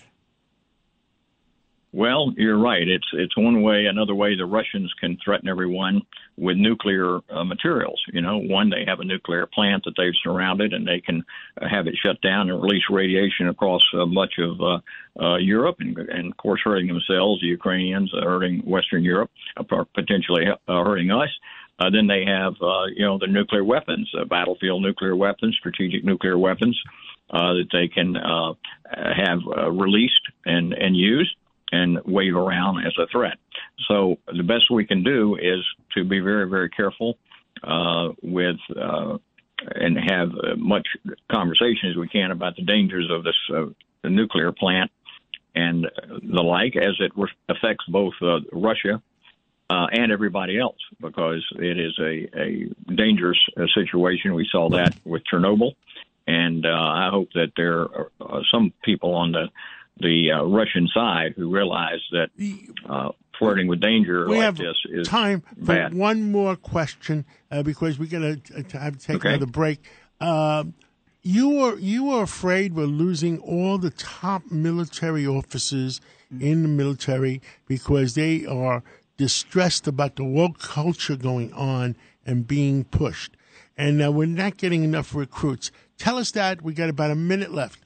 Well, you're right. It's it's one way. Another way, the Russians can threaten everyone with nuclear uh, materials. You know, one they have a nuclear plant that they've surrounded, and they can uh, have it shut down and release radiation across uh, much of uh, uh, Europe, and, and of course hurting themselves, the Ukrainians, uh, hurting Western Europe, uh, potentially uh, hurting us. Uh, then they have, uh, you know, the nuclear weapons, uh, battlefield nuclear weapons, strategic nuclear weapons uh, that they can uh, have uh, released and and used and wave around as a threat. So the best we can do is to be very, very careful uh, with uh, and have uh, much conversation as we can about the dangers of this uh, nuclear plant and the like, as it affects both uh, Russia uh, and everybody else, because it is a, a dangerous uh, situation. We saw that with Chernobyl, and uh, I hope that there are uh, some people on the the uh, Russian side who realize that uh, flirting with danger we like have this is time for bad. one more question uh, because we're going to have to take Okay. another break. Um you are you are afraid we're losing all the top military officers in the military because they are distressed about the woke culture going on and being pushed, and uh, we're not getting enough recruits. Tell us that. We got about a minute left.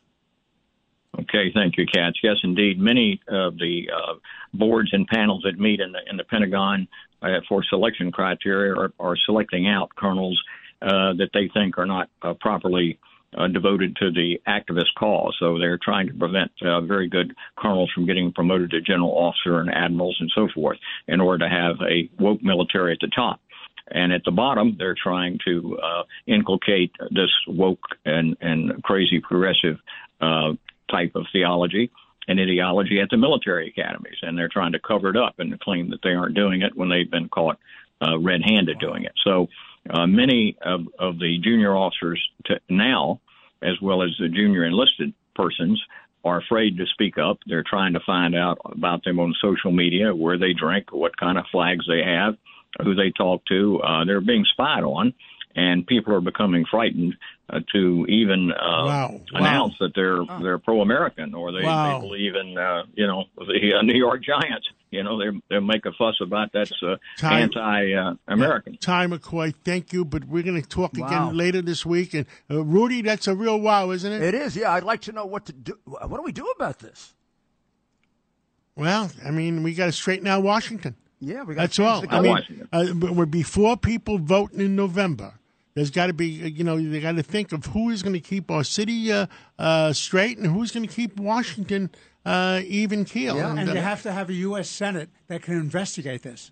Okay, thank you, Katz. Yes, indeed. Many of the uh, boards and panels that meet in the in the Pentagon uh, for selection criteria are, are selecting out colonels uh, that they think are not uh, properly uh, devoted to the activist cause. So they're trying to prevent uh, very good colonels from getting promoted to general officer and admirals and so forth in order to have a woke military at the top. And at the bottom, they're trying to uh, inculcate this woke and, and crazy progressive uh, type of theology and ideology at the military academies. And they're trying to cover it up and claim that they aren't doing it when they've been caught uh, red-handed doing it. So uh, many of, of the junior officers now, as well as the junior enlisted persons, are afraid to speak up. They're trying to find out about them on social media, where they drink, what kind of flags they have, who they talk to. Uh, they're being spied on, and people are becoming frightened uh, to even uh, Wow. announce Wow. that they're they're pro-American or they, Wow. they believe in uh, you know the uh, New York Giants. You know they they make a fuss about that's uh, Time- anti-American. Ty McCoy, thank you. But we're going to talk Wow. again later this week. And uh, Rudy, that's a real wow, isn't it? It is, yeah. I'd like to know what to do. What do we do about this? Well, I mean, we got to straighten out Washington. Yeah, we got That's all. I mean, uh, we're before people voting in November. There's got to be, uh, you know, they got to think of who is going to keep our city uh, uh, straight and who's going to keep Washington uh, even keel. Yeah. And uh, you have to have a U.S. Senate that can investigate this.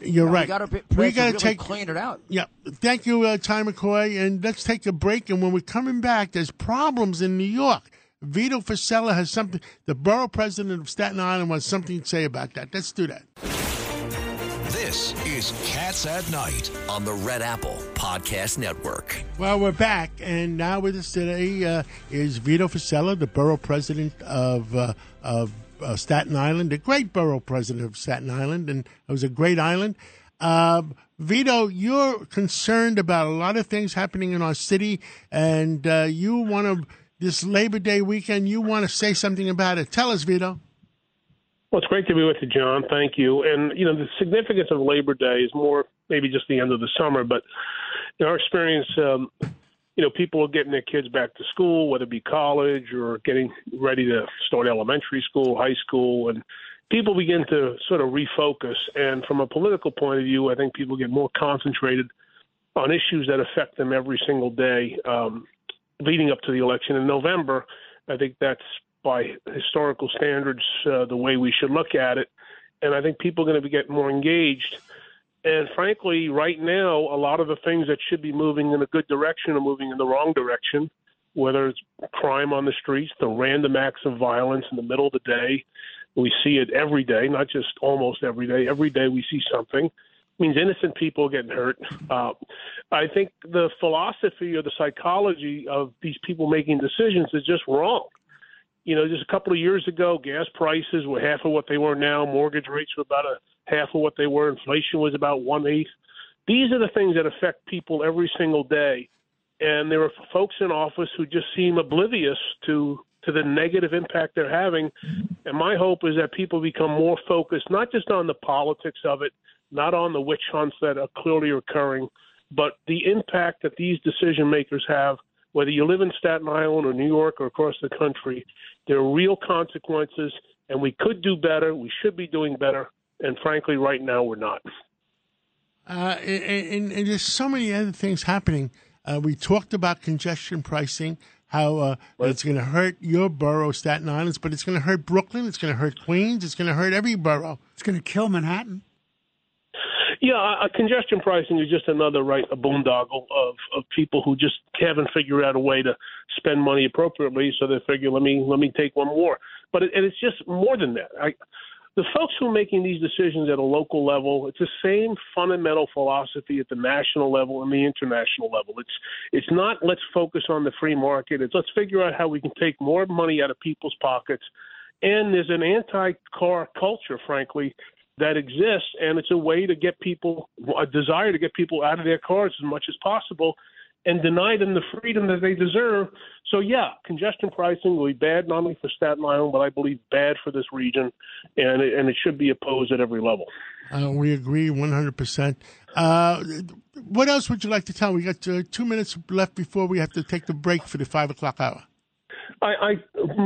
you're right. We got to we got really to take. clean it out. Yeah, thank you, uh, Ty McCoy. And let's take a break. And when we're coming back, there's problems in New York. Vito Fossella has something. The borough president of Staten Island wants something to say about that. Let's do that. This is Cats at Night. on the Red Apple Podcast Network. Well, we're back, and now with us today uh, is Vito Fossella, the borough president of uh, of uh, Staten Island, the great borough president of Staten Island, and it was a great island. Uh, Vito, you're concerned about a lot of things happening in our city, and uh, you want to this Labor Day weekend. You want to say something about it. Tell us, Vito. Well, it's great to be with you, John. Thank you. And you know, the significance of Labor Day is more maybe just the end of the summer, but in our experience, um, you know, people are getting their kids back to school, whether it be college or getting ready to start elementary school, high school, and people begin to sort of refocus. And from a political point of view, I think people get more concentrated on issues that affect them every single day um, leading up to the election in November. I think that's by historical standards uh, the way we should look at it. And I think people are going to be getting more engaged. And frankly, right now, a lot of the things that should be moving in a good direction are moving in the wrong direction, whether it's crime on the streets, the random acts of violence in the middle of the day. We see it every day, not just almost every day. Every day we see something. It means innocent people getting hurt. Uh, I think the philosophy or the psychology of these people making decisions is just wrong you know, just a couple of years ago, gas prices were half of what they were now. Mortgage rates were about a half of what they were. Inflation was about one eighth. These are the things that affect people every single day, and there are folks in office who just seem oblivious to to the negative impact they're having. And my hope is that people become more focused, not just on the politics of it, not on the witch hunts that are clearly occurring, but the impact that these decision makers have whether you live in Staten Island or New York or across the country, there are real consequences, and we could do better. We should be doing better, and frankly, right now we're not. Uh, and, and, and there's so many other things happening. Uh, we talked about congestion pricing, how uh, it's going to hurt your borough, Staten Island, but it's going to hurt Brooklyn, it's going to hurt Queens, it's going to hurt every borough. It's going to kill Manhattan. Yeah, uh, congestion pricing is just another right a boondoggle of of people who just haven't figured out a way to spend money appropriately. So they figure, let me let me take one more. But it, and it's just more than that. I, the folks who are making these decisions at a local level, it's the same fundamental philosophy at the national level and the international level. It's it's not let's focus on the free market. It's let's figure out how we can take more money out of people's pockets. And there's an anti-car culture, frankly, that exists, and it's a way to get people a desire to get people out of their cars as much as possible and deny them the freedom that they deserve. So yeah, congestion pricing will be bad not only for Staten Island, but I believe bad for this region, and it, and it should be opposed at every level. Uh, we agree 100%. Uh, what else would you like to tell? We got uh, two minutes left before we have to take the break for the five o'clock hour. I, I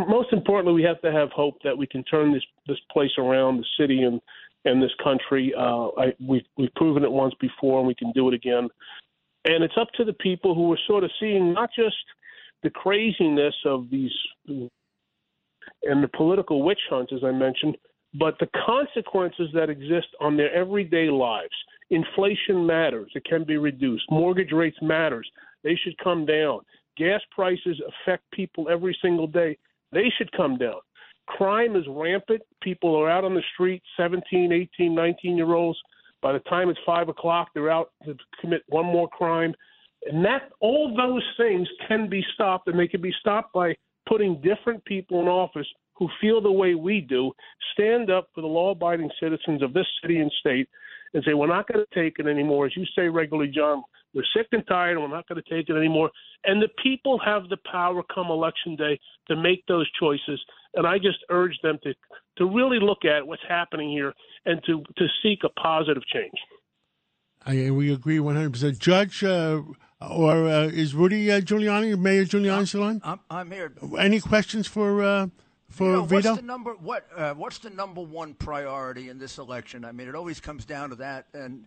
most importantly, we have to have hope that we can turn this this place around, the city and and this country. Uh, I, we've we've proven it once before, and we can do it again. And it's up to the people who are sort of seeing not just the craziness of these and the political witch hunts, as I mentioned, but the consequences that exist on their everyday lives. Inflation matters; it can be reduced. Mortgage rates matters; they should come down. Gas prices affect people every single day; they should come down. Crime is rampant. People are out on the street, 17, 18, 19 year olds By the time it's five o'clock, they're out to commit one more crime. And that all those things can be stopped, and they can be stopped by putting different people in office who feel the way we do, stand up for the law-abiding citizens of this city and state, and say we're not going to take it anymore. As you say regularly, John, we're sick and tired, and we're not going to take it anymore. And the people have the power come election day to make those choices. And I just urge them to to really look at what's happening here and to to seek a positive change. I, we agree 100%. Judge, uh, or uh, is Rudy uh, Giuliani, Mayor Giuliani still on? I'm, I'm here. Any questions for uh, for You know, Vito? what's the number? What uh, What's the number one priority in this election? I mean, it always comes down to that. And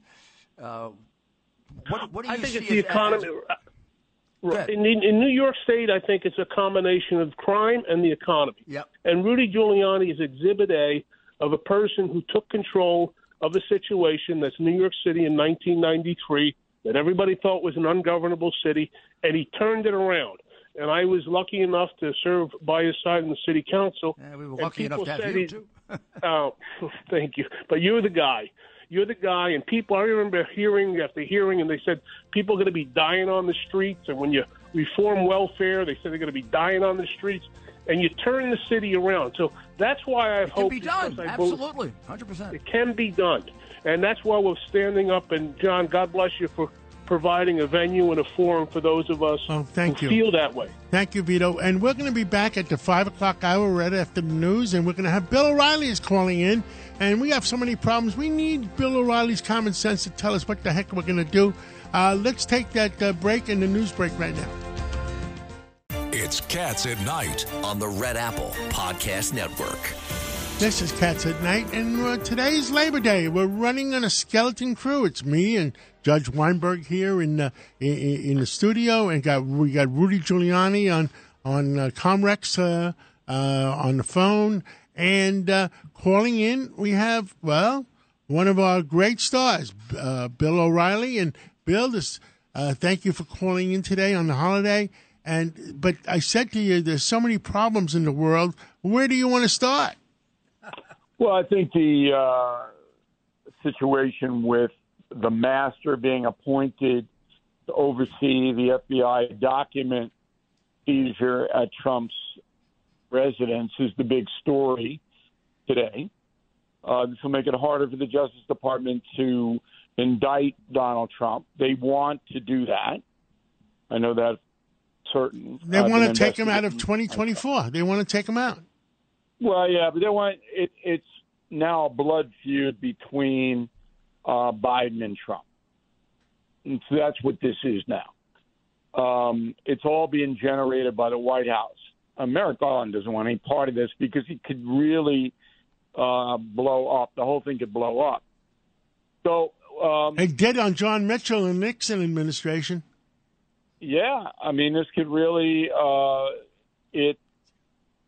uh, what, what do you I think see it's the it as- economy. Go ahead. In, in New York State, I think it's a combination of crime and the economy. Yep. And Rudy Giuliani is Exhibit A of a person who took control of a situation that's New York City in 1993 that everybody thought was an ungovernable city, and he turned it around. And I was lucky enough to serve by his side in the city council. Yeah, we were lucky enough to have you too. Oh, thank you. But you're the guy. You're the guy. And people, I remember hearing after hearing, and they said people are going to be dying on the streets. And when you reform welfare, they said they're going to be dying on the streets. And you turn the city around. So that's why I hope It can be done. because I believe- Absolutely, hundred percent. it can be done. And that's why we're standing up. And John, God bless you for providing a venue and a forum for those of us Oh, thank who you. feel that way. Thank you, Vito. And we're going to be back at the 5 o'clock hour right after the news, and we're going to have Bill O'Reilly is calling in. And we have so many problems. We need Bill O'Reilly's common sense to tell us what the heck we're going to do. Uh, let's take that uh, break and the news break right now. It's Cats at Night. on the Red Apple Podcast Network. This is Cats at Night, and uh, today's Labor Day. We're running on a skeleton crew. It's me and Judge Weinberg here in uh, in, in the studio, and got we got Rudy Giuliani on on uh, Comrex uh, uh, on the phone, and uh, calling in. We have well one of our great stars, uh, Bill O'Reilly, and Bill. This thank you for calling in today on the holiday. And but I said to you, there's so many problems in the world. Where do you want to start? Well, I think the situation with the master being appointed to oversee the FBI document seizure at Trump's residence is the big story today. Uh, this will make it harder for the Justice Department to indict Donald Trump. They want to do that. I know that certain. They I've want to take him out of 2024. They want to take him out. Well, yeah, but they want it. It's now a blood feud between uh, Biden and Trump. And so that's what this is now. Um, it's all being generated by the White House. Uh, Merrick Garland doesn't want any part of this because he could really uh, blow up. The whole thing could blow up. So, um, They did on John Mitchell and Nixon administration. yeah, I mean, this could really uh, it.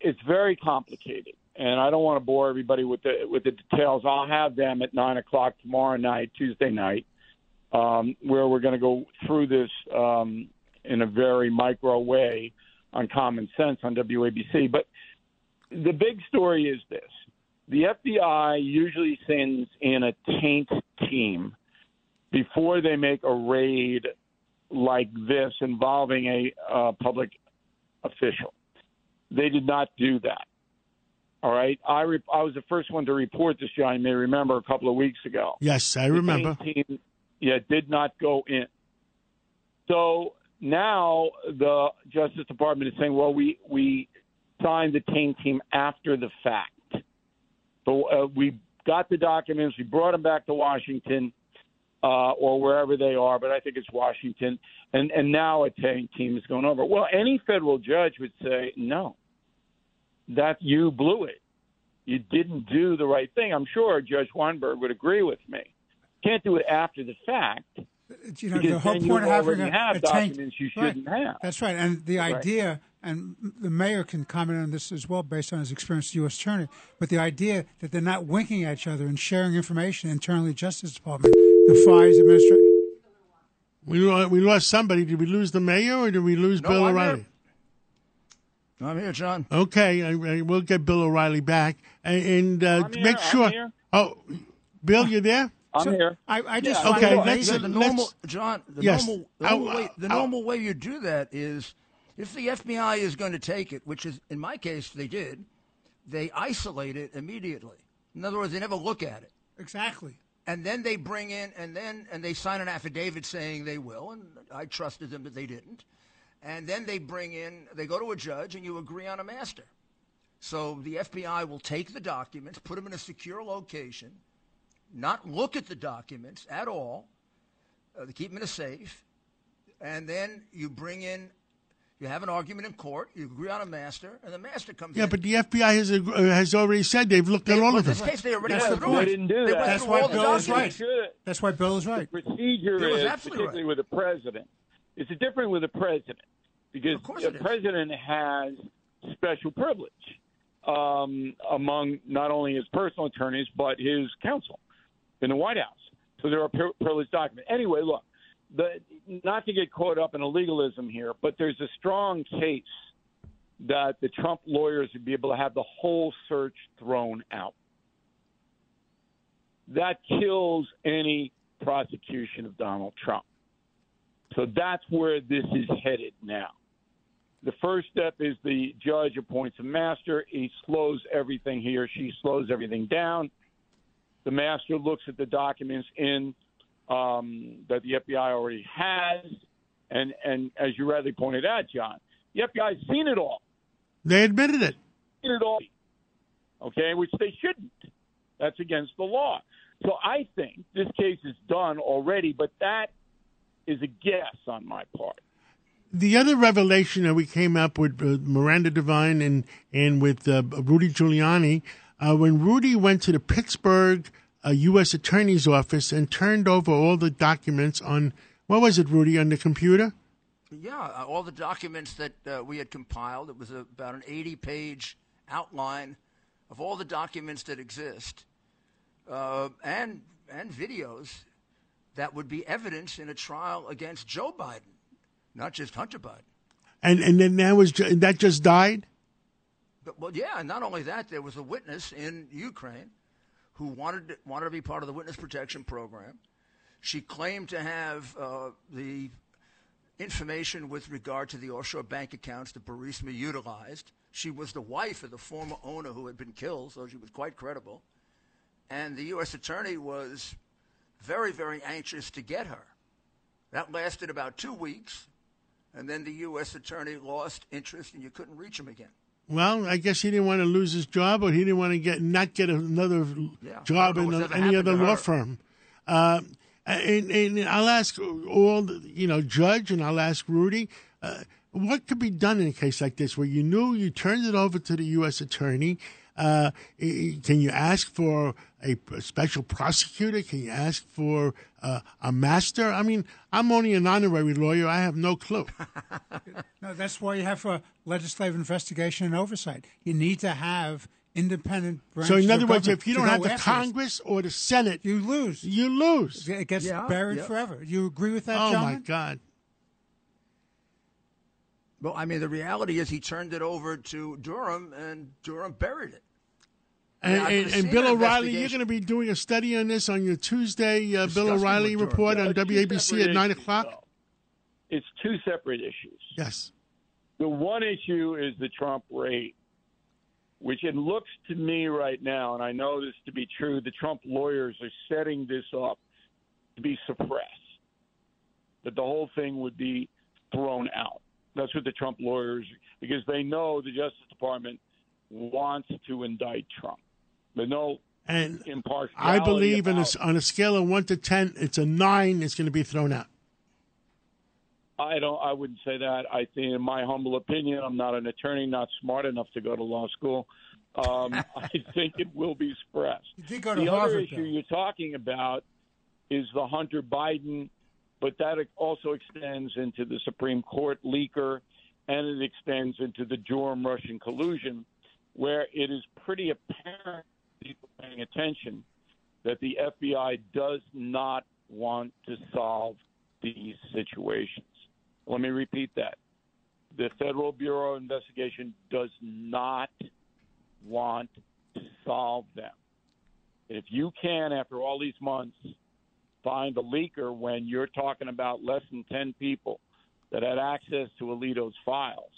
It's very complicated, and I don't want to bore everybody with the with the details. I'll have them at nine o'clock tomorrow night, Tuesday night, um, where we're going to go through this um, in a very micro way on Common Sense on WABC. But the big story is this: the FBI usually sends in a taint team before they make a raid like this involving a uh, public official. They did not do that. All right, I re- I was the first one to report this. You may remember a couple of weeks ago. Yes, I remember. Team, yeah, did not go in. So now the Justice Department is saying, well, we we signed the taint team after the fact. So uh, we got the documents, we brought them back to Washington uh, or wherever they are, but I think it's Washington, and and now a taint team is going over. Well, any federal judge would say no. That you blew it. You didn't do the right thing. I'm sure Judge Weinberg would agree with me. Can't do it after the fact. You know, the whole point of having a, have a tank, documents you Right. shouldn't have. That's right, and the Right. idea, and the mayor can comment on this as well, based on his experience as U.S. attorney. But the idea that they're not winking at each other and sharing information internally, Justice Department defies administration. We lo- we lost somebody. Did we lose the mayor or did we lose No, Bill I'm O'Reilly? Here. I'm here, John. Okay, I, I, we'll get Bill O'Reilly back and, and uh, I'm here, make I'm sure. here. Oh, Bill, you there? I'm So, here. I, I just Yeah, find Okay, it let's- amazing. the let's- John. The Yes. normal, the, I- normal, way, the normal way you do that is, if the FBI is going to take it, which is in my case they did, they isolate it immediately. In other words, they never look at it, exactly. and then they bring in, and then and they sign an affidavit saying they will, and I trusted them that they didn't, and then they bring in, they go to a judge, and you agree on a master. So the FBI will take the documents, put them in a secure location, not look at the documents at all. Uh, they keep them in a safe, and then you bring in, you have an argument in court, you agree on a master, and the master comes Yeah, in. but the FBI has uh, has already said they've looked at all of this them. case, they already That's went the through it. They didn't do They that. That's why Bill is right. That's why Bill is right. procedure Bill is is, absolutely particularly right. with the president. It's different with the president because the president has special privilege um, among not only his personal attorneys but his counsel in the White House. So there are pri- privileged documents. Anyway, look, the, not to get caught up in a legalism here, but there's a strong case that the Trump lawyers would be able to have the whole search thrown out. That kills any prosecution of Donald Trump. So that's where this is headed now. The first step is the judge appoints a master. He slows everything, he or she slows everything down. The master looks at the documents in um, that the FBI already has, and and as you rightly pointed out, John, the FBI's seen it all, They admitted it. seen it all, okay, which they shouldn't. That's against the law. So I think this case is done already, but that is a guess on my part. The other revelation that we came up with uh, Miranda Devine and and with uh, Rudy Giuliani, uh, when Rudy went to the Pittsburgh uh, U.S. Attorney's office and turned over all the documents on what was it, Rudy, on the computer? Yeah, uh, all the documents that uh, we had compiled. It was about an 80-page outline of all the documents that exist, uh, and and videos that would be evidence in a trial against Joe Biden, not just Hunter Biden. And and then that was that just died. But, well, yeah, and not only that, there was a witness in Ukraine who wanted wanted to be part of the witness protection program. She claimed to have uh, the information with regard to the offshore bank accounts that Burisma utilized. She was the wife of the former owner who had been killed, so she was quite credible. And the U.S. attorney was very, very anxious to get her. That lasted about two weeks, and then the U.S. attorney lost interest, and you couldn't reach him again. Well, I guess he didn't want to lose his job, or he didn't want to get not get another Yeah, job in a, any other law firm. Uh, and, and I'll ask all the, you know, Judge, and I'll ask Rudy, uh, what could be done in a case like this, where you knew you turned it over to the U.S. attorney? Uh, can you ask for a, a special prosecutor? Can you ask for uh, a master? I mean, I'm only an honorary lawyer. I have no clue. No, that's why you have a legislative investigation and oversight. You need to have independent branches. So, in other words, if you don't have the after this. Congress or the Senate, you lose. you lose. It gets Yeah, buried yeah. forever. You agree with that, Oh my? God! Well, I mean, the reality is he turned it over to Durham, and Durham buried it. And, and, and Bill O'Reilly, you're going to be doing a study on this on your Tuesday uh, Bill O'Reilly report Yeah, on WABC at nine issues, o'clock. though. It's two separate issues. Yes. The one issue is the Trump rate, which it looks to me right now, and I know this to be true, the Trump lawyers are setting this up to be suppressed, that the whole thing would be thrown out. That's what the Trump lawyers, because they know the Justice Department wants to indict Trump. They know And impartiality. I believe in a, on a scale of one to ten, it's a nine. It's going to be thrown out. I don't. I wouldn't say that. I think, in my humble opinion, I'm not an attorney, not smart enough to go to law school. Um, I think it will be suppressed. You did go to the other issue Bill. you're talking about is the Hunter Biden, but that also extends into the Supreme Court leaker, and it extends into the Durham Russian collusion, where it is pretty apparent, people paying attention, that the FBI does not want to solve these situations. Let me repeat that. The Federal Bureau of Investigation does not want to solve them. If you can, after all these months, find a leaker when you're talking about less than 10 people that had access to Alito's files.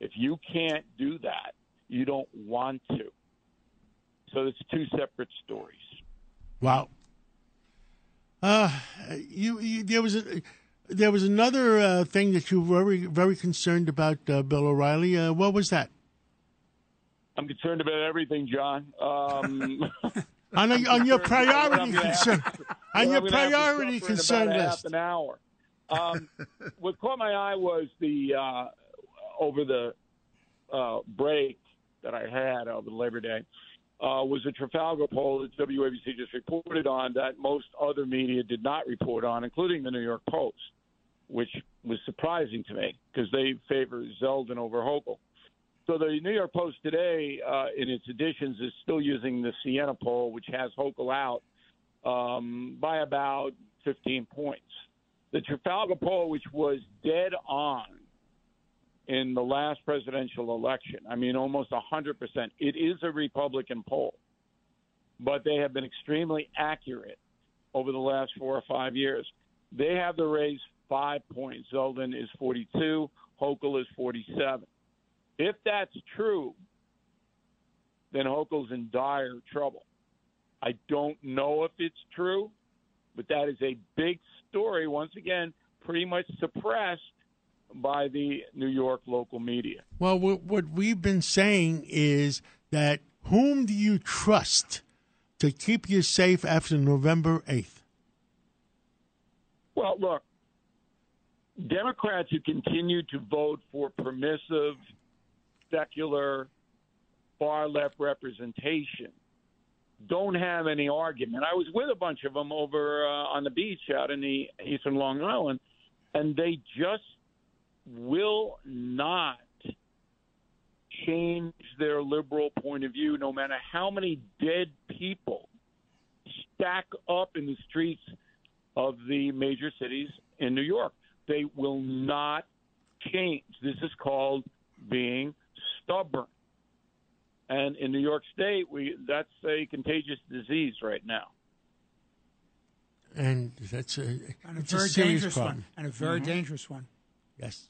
If you can't do that, you don't want to. So it's two separate stories. Wow. Uh, you, you there was a, there was another uh, thing that you were very very concerned about, uh, Bill O'Reilly. Uh, what was that? I'm concerned about everything, John. Um, on, a, on your priority concern, on your I'm gonna have to priority concern a half list. an hour. Um, what caught my eye was the uh, over the uh, break that I had over Labor Day uh, was a Trafalgar poll that WABC just reported on that most other media did not report on, including the New York Post, which was surprising to me because they favor Zeldin over Hochul. So the New York Post today, uh, in its editions, is still using the Siena poll, which has Hochul out um, by about 15 points. The Trafalgar poll, which was dead on in the last presidential election, I mean, almost 100%, it is a Republican poll, but they have been extremely accurate over the last four or five years. They have the raise five points. Zeldin is 42, Hochul is 47. If that's true, then Hochul's in dire trouble. I don't know if it's true, but that is a big story. Once again, pretty much suppressed by the New York local media. Well, what, we've been saying is that whom do you trust to keep you safe after November eighth? Well, look, Democrats who continue to vote for permissive, secular, far left representation don't have any argument. I was with a bunch of them over uh, on the beach out in the eastern Long Island, and they just will not change their liberal point of view, no matter how many dead people stack up in the streets of the major cities in New York. They will not change. This is called being stubborn. And in New York State, we that's a contagious disease right now. And that's a, And a it's very serious dangerous problem. one. And a very dangerous one. Yes.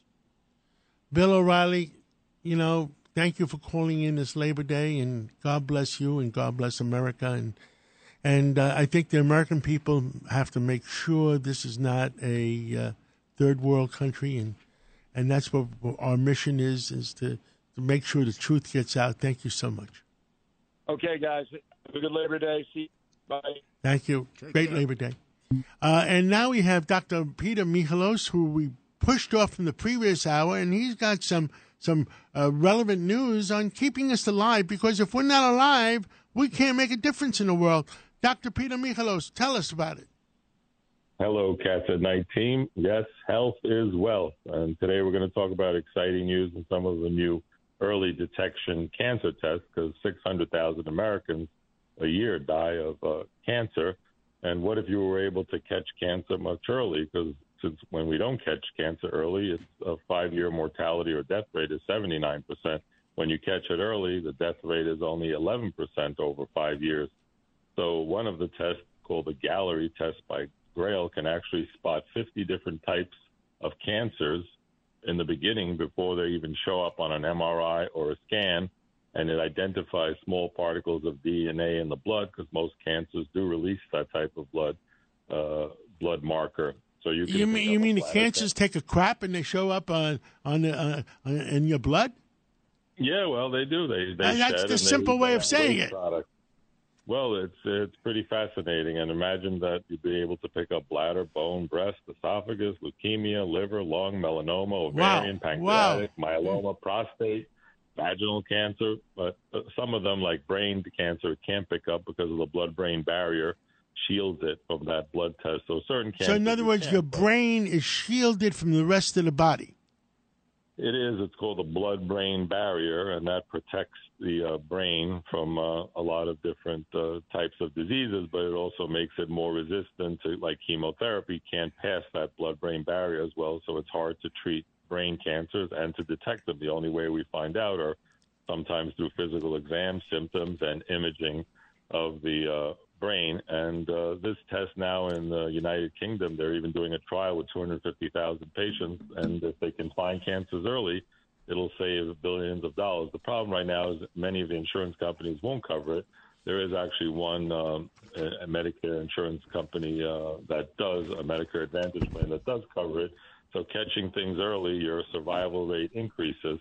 Bill O'Reilly, you know, thank you for calling in this Labor Day, and God bless you, and God bless America, and and uh, I think the American people have to make sure this is not a uh, third world country, and and that's what our mission is: is to to make sure the truth gets out. Thank you so much. Okay, guys, have a good Labor Day. See you. Bye. Thank you. Great Labor Day. Uh, and now we have Dr. Peter Michalos, who we pushed off from the previous hour, and he's got some some uh, relevant news on keeping us alive. Because if we're not alive, we can't make a difference in the world. Dr. Peter Michalos, tell us about it. Hello, Cats at Night team. Yes, health is wealth. And today we're going to talk about exciting news and some of the new early detection cancer test because 600,000 Americans a year die of uh, cancer. And what if you were able to catch cancer much early? Because since when we don't catch cancer early, it's a five year mortality or death rate is 79%. When you catch it early, the death rate is only 11% over five years. So one of the tests called the Galleri test by Grail can actually spot 50 different types of cancers in the beginning before they even show up on an MRI or a scan. And it identifies small particles of DNA in the blood because most cancers do release that type of blood uh, blood marker. So you can You mean you mean the cancers take a crap and they show up on on, the, uh, in your blood? Yeah, well, they do. They, they Uh, that's the simple way of saying it. Well, it's it's pretty fascinating, and imagine that you'd be able to pick up bladder, bone, breast, esophagus, leukemia, liver, lung, melanoma, ovarian, Wow. pancreatic, myeloma, prostate, vaginal cancer. But uh, some of them, like brain cancer, can't pick up because of the blood-brain barrier shields it from that blood test. So certain cancers. So in other words, your brain is shielded from the rest of the body. It is. It's called the blood-brain barrier, and that protects the uh, brain from uh, a lot of different uh, types of diseases. But it also makes it more resistant to, like chemotherapy, can't pass that blood-brain barrier as well. So it's hard to treat brain cancers and to detect them. The only way we find out are sometimes through physical exam symptoms and imaging of the uh, brain. And uh, this test now in the United Kingdom, they're even doing a trial with 250,000 patients. And if they can find cancers early, it'll save billions of dollars. The problem right now is many of the insurance companies won't cover it. There is actually one um, a Medicare insurance company uh, that does a Medicare Advantage plan that does cover it. So catching things early, your survival rate increases.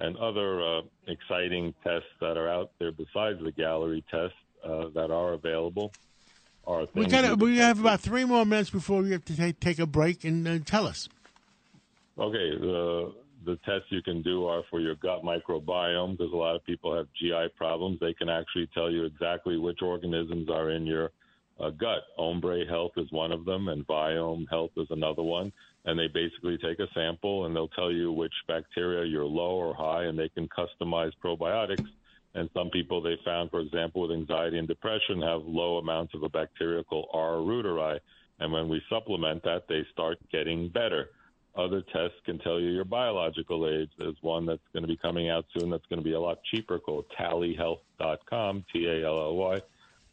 And other uh, exciting tests that are out there besides the Galleri test uh, that are available are We got we have about three more minutes before we have to take, take a break and uh, tell us. Okay, the the tests you can do are for your gut microbiome because a lot of people have GI problems. They can actually tell you exactly which organisms are in your uh, gut. Ombre Health is one of them, and Viome Health is another one. And they basically take a sample and they'll tell you which bacteria you're low or high, and they can customize probiotics. And some people they found, for example, with anxiety and depression, have low amounts of a bacteria called R. reuteri. And when we supplement that, they start getting better. Other tests can tell you your biological age. There's one that's going to be coming out soon that's going to be a lot cheaper called tallyhealth.com, T A L L Y,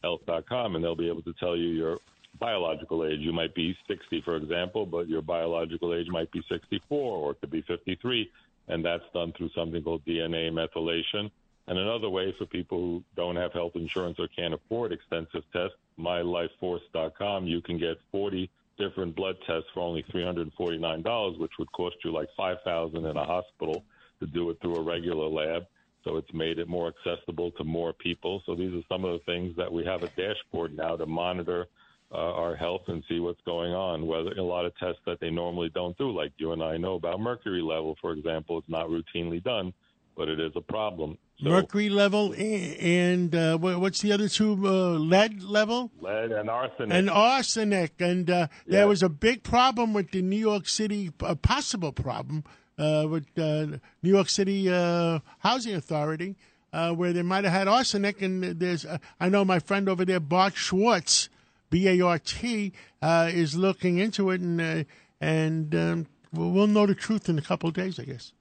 health.com, and they'll be able to tell you your biological age. You might be 60, for example, but your biological age might be 64 or it could be 53, and that's done through something called DNA methylation. And another way for people who don't have health insurance or can't afford extensive tests, mylifeforce.com, you can get 40 different blood tests for only $349, which would cost you like 5000 in a hospital to do it through a regular lab. So it's made it more accessible to more people. So these are some of the things that we have a dashboard now to monitor uh, our health and see what's going on. Whether a lot of tests that they normally don't do, like you and I know about mercury level, for example, is not routinely done, but it is a problem. So Mercury level and uh, what's the other two? Uh, lead level lead and arsenic. and arsenic. And uh, there was a big problem with the New York City, a possible problem uh, with uh, New York City uh, Housing Authority, uh, where they might have had arsenic. And there's, uh, I know my friend over there, Bart Schwartz, B A R T, uh, is looking into it, and uh, and um, we'll we'll know the truth in a couple of days, I guess.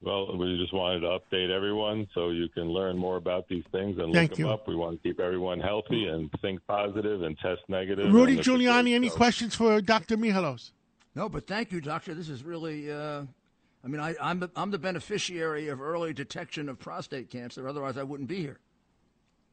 Well, we just wanted to update everyone so you can learn more about these things and Thank look them up. We want to keep everyone healthy and think positive and test negative. Rudy And it's a Giuliani, great any questions for Dr. Mihalos? No, but thank you, doctor. This is really. Uh, I mean, I, I'm the, I'm the beneficiary of early detection of prostate cancer. Otherwise, I wouldn't be here.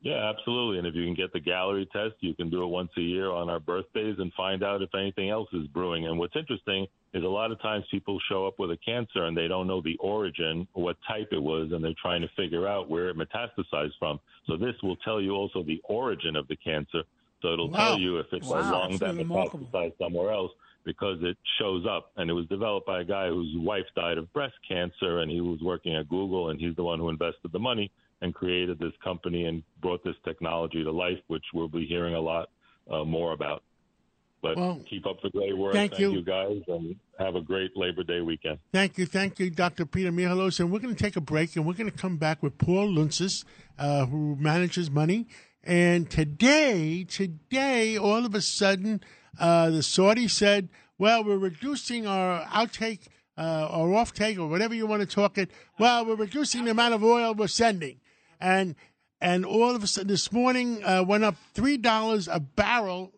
Yeah, absolutely. And if you can get the Galleri test, you can do it once a year on our birthdays and find out if anything else is brewing. And what's interesting is a lot of times people show up with a cancer and they don't know the origin what type it was, and they're trying to figure out where it metastasized from. So this will tell you also the origin of the cancer. So it'll Wow. tell you if it's Wow. lung that remarkable. metastasized somewhere else because it shows up. And it was developed by a guy whose wife died of breast cancer, and he was working at Google, and he's the one who invested the money and created this company and brought this technology to life, which we'll be hearing a lot uh, more about. But Well, keep up the great work. thank you. guys, and have a great Labor Day weekend. Thank you, thank you, Dr. Peter Mihalos. And we're going to take a break, and we're going to come back with Paul Lountzis, uh, who manages money. And today, today, all of a sudden, uh, the Saudi said, "Well, we're reducing our outtake uh, or offtake or whatever you want to talk it. Well, we're reducing the amount of oil we're sending." And and all of a sudden, this morning uh, went up three dollars a barrel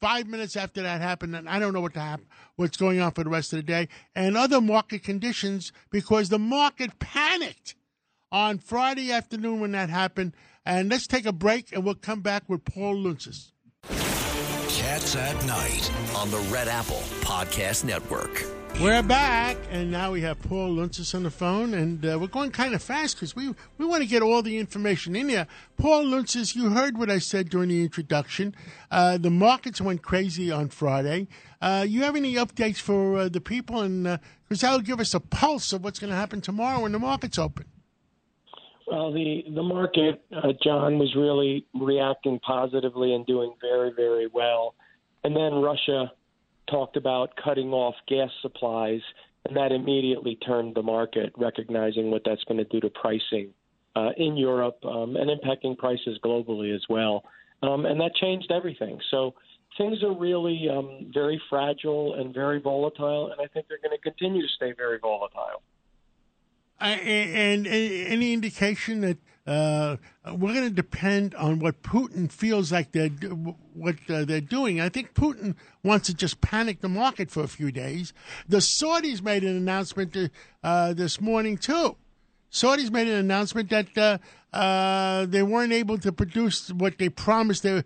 five minutes after that happened, and I don't know what to hap- what's going on for the rest of the day, and other market conditions because the market panicked on Friday afternoon when that happened. And let's take a break, and we'll come back with Paul Lountzis. Cats at Night. on the Red Apple Podcast Network. We're back, and now we have Paul Lountzis on the phone, and uh, we're going kind of fast because we, we want to get all the information in here. Paul Lountzis, you heard what I said during the introduction. Uh, the markets went crazy on Friday. Uh, you have any updates for uh, the people? And because that'll give us a pulse of what's going to happen tomorrow when the markets open. Well, the the market, uh, John, was really reacting positively and doing very, very well. And then Russia talked about cutting off gas supplies, and that immediately turned the market, recognizing what that's going to do to pricing uh, in Europe um, and impacting prices globally as well. Um, and that changed everything. So things are really um, very fragile and very volatile, and I think they're going to continue to stay very volatile. And, and any indication that uh, we're going to depend on what Putin feels like they're what uh, they're doing. I think Putin wants to just panic the market for a few days. The Saudis made an announcement uh, this morning too. Saudis made an announcement that uh, uh, they weren't able to produce what they promised uh,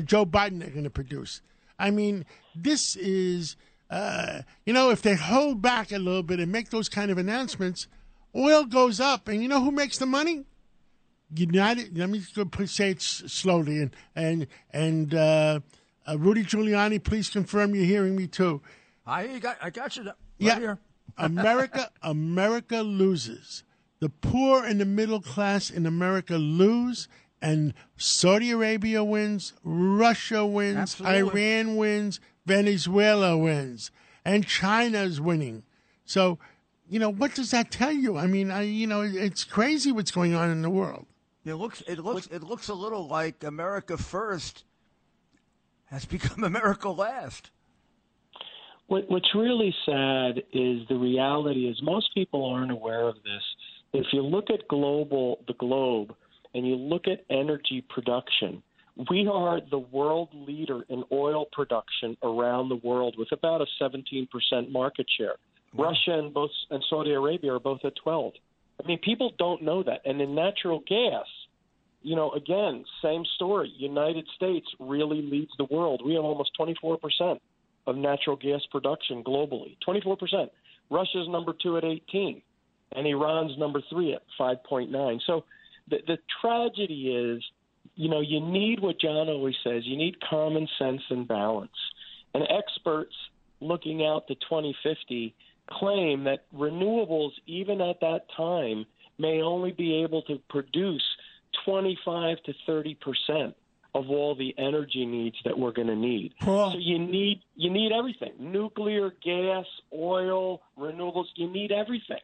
Joe Biden they're going to produce. I mean, this is, uh, you know, if they hold back a little bit and make those kind of announcements, oil goes up. And you know who makes the money? United. Let me say it slowly. And and and uh, uh, Rudy Giuliani, please confirm you're hearing me too. I got I got you. Right yeah, here. America America loses. The poor and the middle class in America lose, and Saudi Arabia wins, Russia wins, Absolutely. Iran wins, Venezuela wins, and China's winning. So, you know, what does that tell you? I mean, I, you know, it's crazy what's going on in the world. It looks it looks it looks a little like America first has become America last. What, what's really sad is the reality is most people aren't aware of this. If you look at global the globe and you look at energy production, we are the world leader in oil production around the world with about a 17% market share. Russia and both and Saudi Arabia are both at 12. I mean, people don't know that. And in natural gas, you know, again, same story. United States really leads the world. We have almost 24% of natural gas production globally. 24%. Russia's number 2 at 18 and Iran's number 3 at 5.9. So the the tragedy is, you know, you need what John always says, you need common sense and balance. And experts looking out to 2050 claim that renewables, even at that time, may only be able to produce 25 to 30 percent of all the energy needs that we're going to need. Paul. So you need you need everything: nuclear, gas, oil, renewables. You need everything.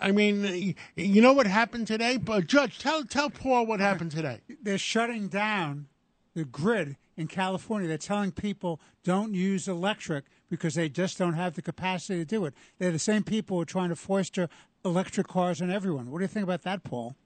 I mean, you know what happened today? But Judge, tell tell Paul what happened today. They're shutting down the grid in California. They're telling people don't use electric because they just don't have the capacity to do it. They're the same people who are trying to foster electric cars on everyone. What do you think about that, Paul?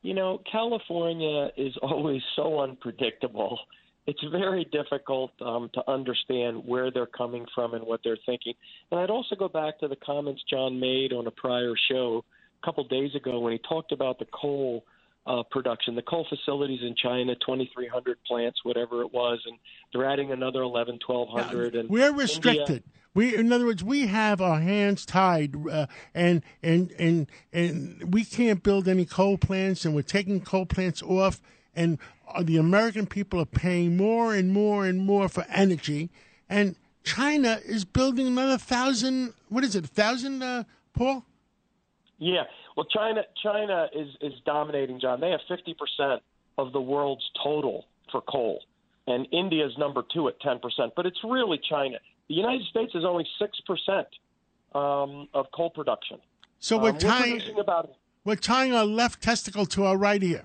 You know, California is always so unpredictable. It's very difficult um, to understand where they're coming from and what they're thinking. And I'd also go back to the comments John made on a prior show a couple days ago when he talked about the coal uh, production, the coal facilities in China, 2,300 plants, whatever it was, and they're adding another 11, 1,200. And We're India- restricted. We, in other words, we have our hands tied, uh, and and and and we can't build any coal plants, and we're taking coal plants off, and the American people are paying more and more and more for energy, and China is building another thousand. What is it? Thousand, uh, Paul? Yeah. Well, China China is is dominating, John. They have 50% of the world's total for coal, and India's number two at 10%. But it's really China. The United States is only six percent um, of coal production. So we're Um, tying producing about we're tying our left testicle to our right ear.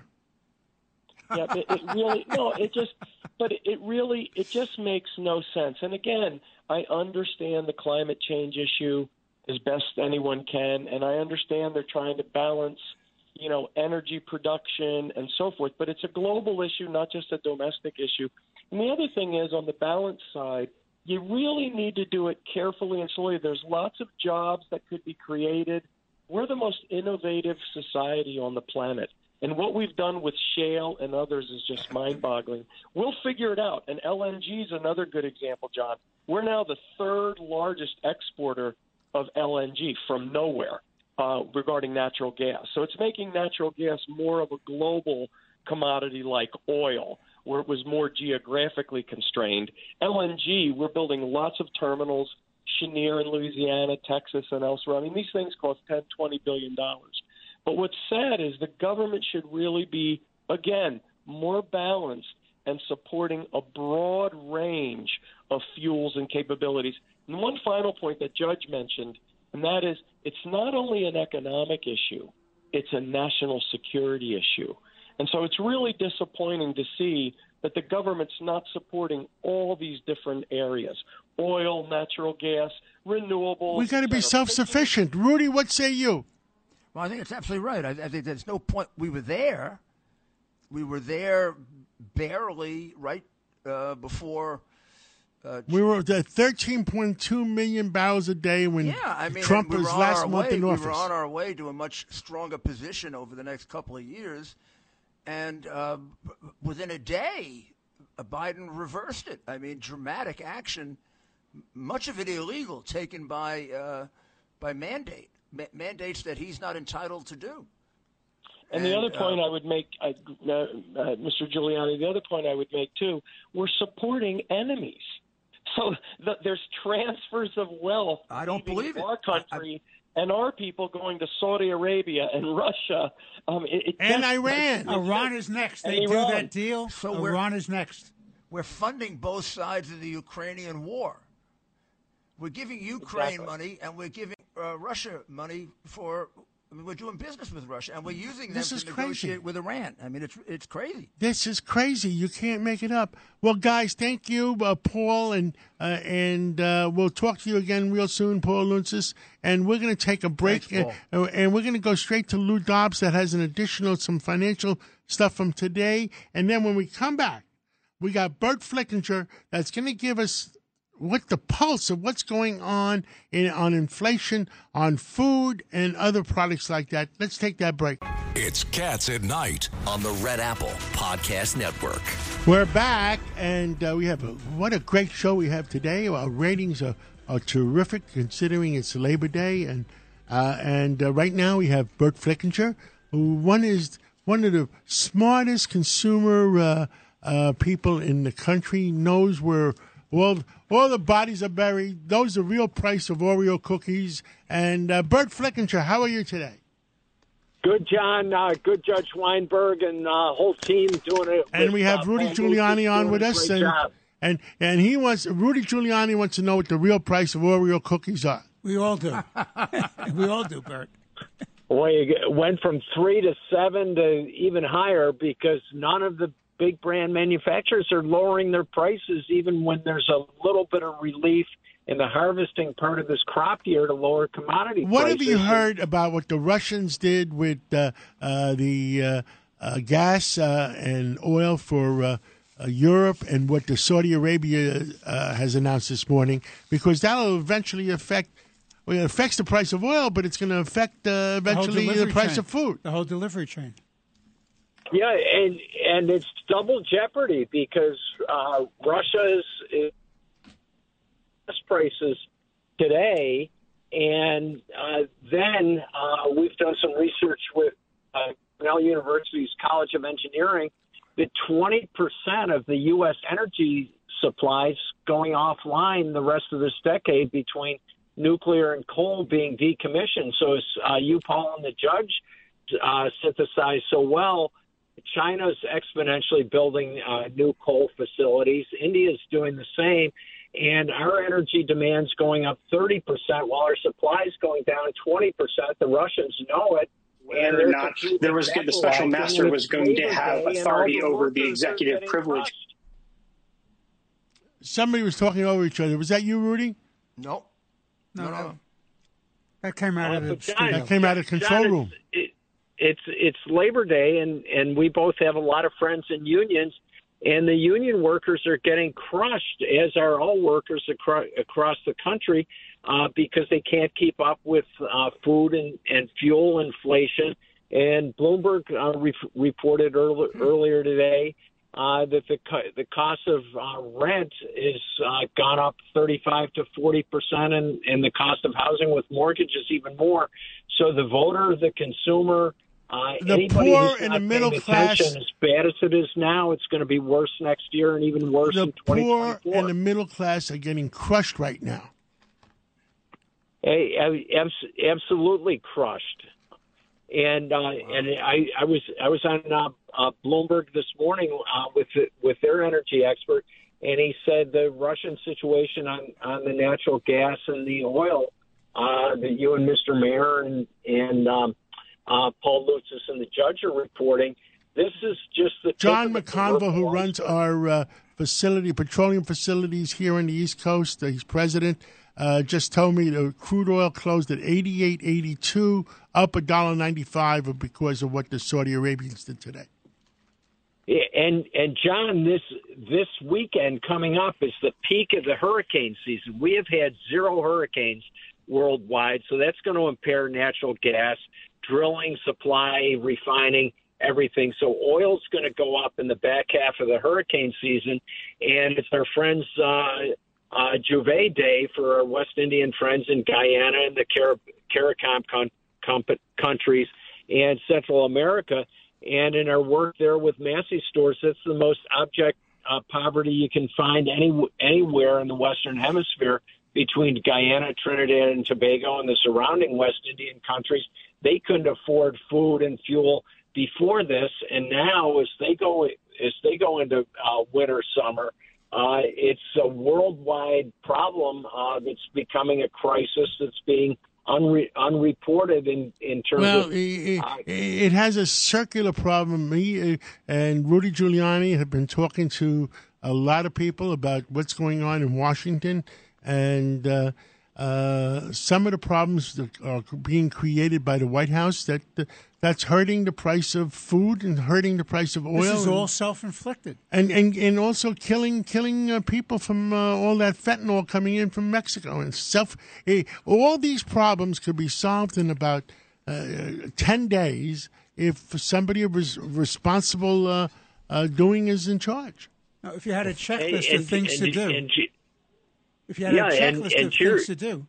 yeah, it, it really no, it just but it, it really it just makes no sense. And again, I understand the climate change issue as best anyone can, and I understand they're trying to balance, you know, energy production and so forth. But it's a global issue, not just a domestic issue. And the other thing is on the balance side, you really need to do it carefully and slowly. There's lots of jobs that could be created. We're the most innovative society on the planet. And what we've done with shale and others is just mind boggling. We'll figure it out. And LNG is another good example, John. We're now the third largest exporter of LNG from nowhere uh, regarding natural gas. So it's making natural gas more of a global commodity like oil, where it was more geographically constrained. LNG, we're building lots of terminals, Cheniere in Louisiana, Texas, and elsewhere. I mean, these things cost 10, 20 billion dollars. But what's sad is the government should really be, again, more balanced and supporting a broad range of fuels and capabilities. And one final point that Judge mentioned, and that is it's not only an economic issue, it's a national security issue. And so it's really disappointing to see that the government's not supporting all these different areas oil, natural gas, renewables. We've got to be self sufficient. Rudy, what say you? Well, I think it's absolutely right. I, I think there's no point. We were there. We were there barely right uh, before. Uh, We were at 13.2 million barrels a day when yeah, I mean, Trump we was last our month way, in we office. were on our way to a much stronger position over the next couple of years, and uh, within a day, uh, Biden reversed it. I mean, dramatic action, much of it illegal, taken by uh, by mandate ma- mandates that he's not entitled to do. And, the And, other point uh, I would make, I, uh, uh, Mr. Giuliani, the other point I would make too, we're supporting enemies. So the, there's transfers of wealth. I don't leaving believe it. Our country and our people going to Saudi Arabia and Russia. Um, it, it And just- Iran. Iran is next. They do Iran. that deal. So Iran is next. We're funding both sides of the Ukrainian war. We're giving Ukraine Exactly. money and we're giving uh, Russia money for. I mean, we're doing business with Russia and we're using them This to is crazy. with Iran. I mean, it's it's crazy. This is crazy. You can't make it up. Well, guys, thank you, uh, Paul, and uh, and uh, we'll talk to you again real soon, Paul Lountzis. And we're going to take a break, Thanks, uh, and we're going to go straight to Lou Dobbs that has an additional some financial stuff from today. And then when we come back, we got Burt Flickinger that's going to give us what the pulse of what's going on in on inflation, on food, and other products like that. Let's take that break. It's Cats at Night. on the Red Apple Podcast Network. We're back, and uh, we have a, what a great show we have today. Our ratings are, are terrific considering it's Labor Day, and uh, and uh, right now we have Burt Flickinger, who one is one of the smartest consumer uh, uh, people in the country. Knows where all all the bodies are buried. Knows the real price of Oreo cookies. And uh, Burt Flickinger, how are you today? Good, John. Uh, good, Judge Weinberg, and uh, whole team doing it. and with, we have uh, Rudy Giuliani on with us, and, job. and and he wants Rudy Giuliani wants to know what the real price of Oreo cookies are. We all do. we all do, Burt. Boy, it went from three to seven to even higher because none of the big brand manufacturers are lowering their prices, even when there's a little bit of relief in the harvesting part of this crop year to lower commodity prices. What prices. have you heard about what the Russians did with uh, uh, the uh, uh, gas uh, and oil for uh, uh, Europe, and what the Saudi Arabia uh, has announced this morning? Because that'll eventually affect. Well, it affects the price of oil, but it's going to affect uh, The eventually the delivery price chain. of food. The whole delivery chain. Yeah, and and it's double jeopardy because uh, Russia is, is gas prices today, and uh, then uh, we've done some research with uh, Cornell University's College of Engineering that 20% of the U.S. energy supplies going offline the rest of this decade between nuclear and coal being decommissioned. So as uh, you, Paul, and the judge uh, synthesized so well, China's exponentially building uh, new coal facilities. India's doing the same. And our energy demand's going up 30%, while our supply's going down 20%. The Russians know it. whether and or they're not there was the special master was going to have Day, and all authority the over the executive privilege. crushed. Somebody was talking over each other. Was that you, Rudy? No. No, no. That came out Uh, of the John- studio. That came out of the control John, room. It, it's it's Labor Day, and and we both have a lot of friends in unions, and the union workers are getting crushed, as are all workers across the country, uh, because they can't keep up with uh, food and and fuel inflation. And Bloomberg uh, re- reported early, earlier today uh, that the co- the cost of uh, rent is uh, gone up 35 to 40 percent, and and the cost of housing with mortgages even more. So the voter, the consumer, uh, The poor and the middle class- as bad as it is now, it's going to be worse next year and even worse The in poor 2024. and the middle class are getting crushed right now. Hey, absolutely crushed. And uh, and I, I was I was on uh, uh, Bloomberg this morning uh, with the, with their energy expert, and he said the Russian situation on on the natural gas and the oil uh, that you and Mr. Mayor and and um, uh, Paul Lountzis and the judge are reporting. This is just the John McConville, who runs our uh, facility, petroleum facilities here on the East Coast, uh, he's president. uh, just told me the crude oil closed at 88.82, up a dollar 95 because of what the Saudi Arabians did today. Yeah, And and John, this this weekend coming up is the peak of the hurricane season. We have had zero hurricanes worldwide, so that's going to impair natural gas, drilling, supply, refining, everything. So oil's going to go up in the back half of the hurricane season, and it's our friends uh, uh, J'ouvert Day for our West Indian friends in Guyana and the Car- CARICOM con- countries and Central America. And in our work there with Massy stores, that's the most abject uh, poverty you can find any anywhere in the Western Hemisphere between Guyana, Trinidad, and Tobago, and the surrounding West Indian countries. They couldn't afford food and fuel before this, and now as they go as they go into uh, winter, summer, uh, it's a worldwide problem uh, that's becoming a crisis that's being unre- unreported in in terms Well, of. it, it has a circular problem. Me uh, and Rudy Giuliani have been talking to a lot of people about what's going on in Washington, and uh, some of the problems that are being created by the White House that that's hurting the price of food and hurting the price of oil. This is and- all self-inflicted. and and and also killing killing uh, people from uh, all that fentanyl coming in from Mexico and self. eh, all these problems could be solved in about uh, ten days if somebody res- responsible uh, uh, doing is in charge. Now, if you had a checklist and- of things and- to do, and G- if you had yeah, a and- checklist and of cheer- things to do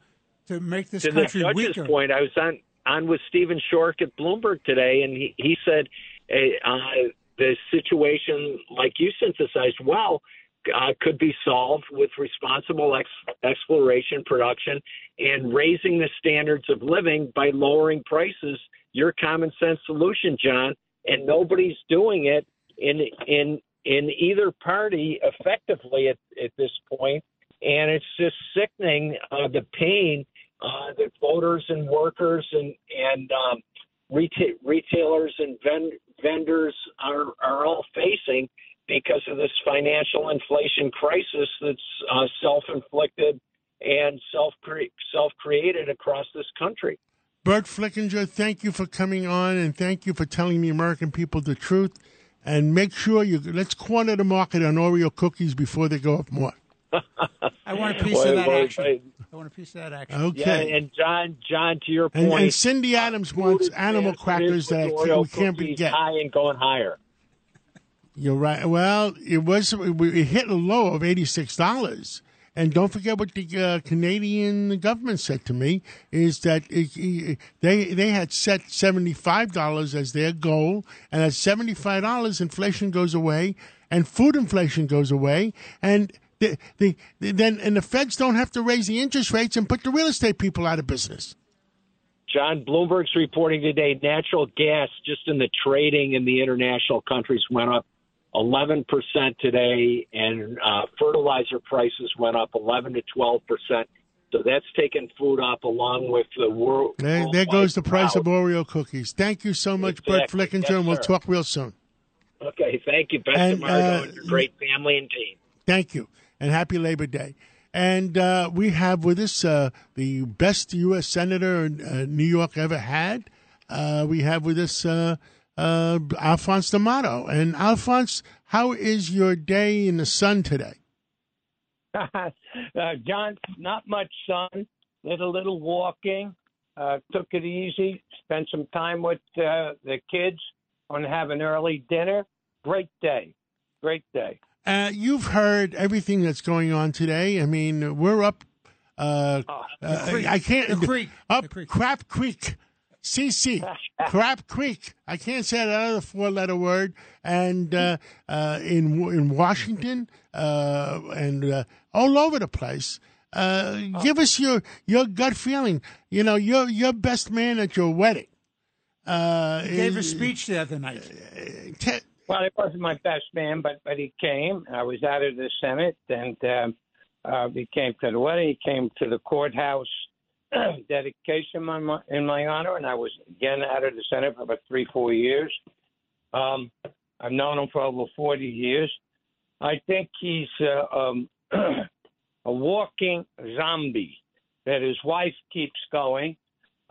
to make this to the country judge's weaker, point, I was on on with Stephen Schork at Bloomberg today, and he he said uh, the situation, like you synthesized well, uh, could be solved with responsible ex- exploration, production, and raising the standards of living by lowering prices. Your common sense solution, John, and nobody's doing it in in in either party effectively at, at this point, and it's just sickening uh, the pain uh, that voters and workers and and um, reta- retailers and ven- vendors are are all facing because of this financial inflation crisis that's uh, self-inflicted and self self created across this country. Burt Flickinger, thank you for coming on and thank you for telling the American people the truth. And make sure you let's corner the market on Oreo cookies before they go up more. I want a piece Well, of that well, action. I- I want a piece of that action. Okay. Yeah, and John, John, to your And, point, and Cindy Adams wants animal crackers that with I Oreo we can't be get. high and going higher. You're right. Well, it was it hit a low of eighty six dollars. And don't forget what the uh, Canadian government said to me is that it, it- they they had set seventy five dollars as their goal, and at seventy five dollars, inflation goes away, and food inflation goes away, and the, the, the then and the feds don't have to raise the interest rates and put the real estate people out of business. John Bloomberg's reporting today natural gas just in the trading in the international countries went up 11% today, and uh, fertilizer prices went up 11 to 12%. So that's taken food up along with the world. There, there goes the price of Oreo cookies. Thank you so much, Burt Exactly. Flickinger, Yes, and we'll talk real soon. Okay, thank you. Best And, of uh, and your great family and team. Thank you, and happy Labor Day. And uh, we have with us uh, the best U.S. senator uh, New York ever had. Uh, we have with us uh, uh, Alphonse D'Amato. And Alphonse, how is your day in the sun today? John, not much sun. Did a little walking. Took it easy. Spent some time with the kids. On have an early dinner. Great day. Great day. Uh, you've heard everything that's going on today. I mean, we're up. Uh, uh, creek. I can't. The creek. Up Crap Creek. CC. Crap Creek. I can't say that other four letter word. And uh, uh, in in Washington uh, and uh, all over the place. Uh, give us your, your gut feeling. You know, your your best man at your wedding. Uh, He gave a speech the other night. Well, it wasn't my best man, but but he came. I was out of the Senate, and um, uh, he came to the wedding. He came to the courthouse dedication in my, in my honor, and I was again out of the Senate for about three, four years. Um, I've known him for over forty years. I think he's uh, um, a walking zombie. that his wife keeps going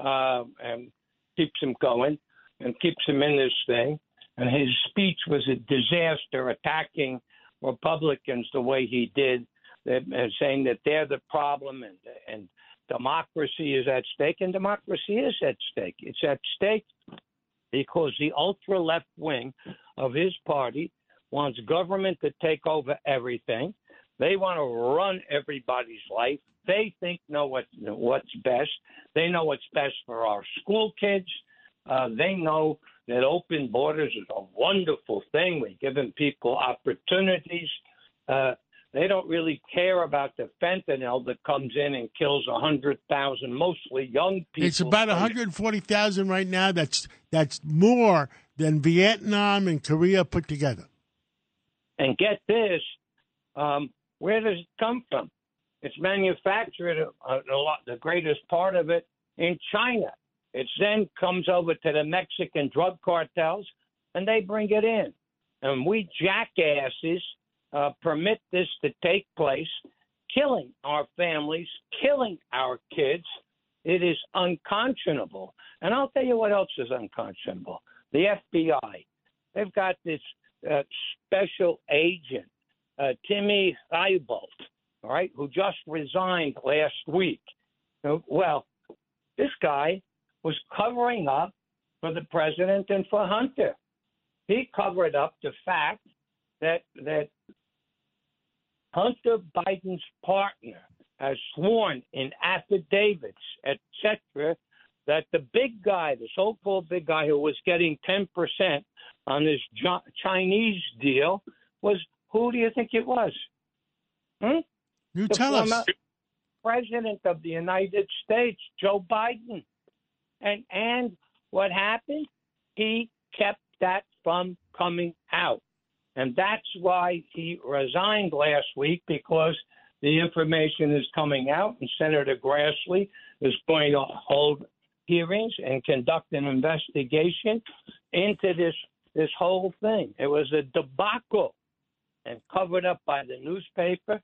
uh, and keeps him going and keeps him in this thing. And his speech was a disaster, attacking Republicans the way he did, uh, saying that they're the problem and and democracy is at stake. And democracy is at stake. It's at stake because the ultra left wing of his party wants government to take over everything. They want to run everybody's life. They think know what what's best. They know what's best for our school kids. Uh, they know that open borders is a wonderful thing. We're giving people opportunities. Uh, they don't really care about the fentanyl that comes in and kills a hundred thousand, mostly young people. It's about 140,000 right now. That's that's more than Vietnam and Korea put together. And get this, um, where does it come from? It's manufactured a, a lot, the greatest part of it in China. It then comes over to the Mexican drug cartels, and they bring it in. And we jackasses uh, permit this to take place, killing our families, killing our kids. It is unconscionable. And I'll tell you what else is unconscionable the FBI. They've got this uh, special agent, uh, Timmy Thibault, all right, who just resigned last week. Well, this guy was covering up for the president and for Hunter. He covered up the fact that that Hunter Biden's partner has sworn in affidavits, etc., that the big guy, the so-called big guy who was getting 10% on this Chinese deal, was who do you think it was? Hmm? You the tell us. President of the United States, Joe Biden. And and what happened? He kept that from coming out. And that's why he resigned last week because the information is coming out, and Senator Grassley is going to hold hearings and conduct an investigation into this this whole thing. It was a debacle and covered up by the newspapers,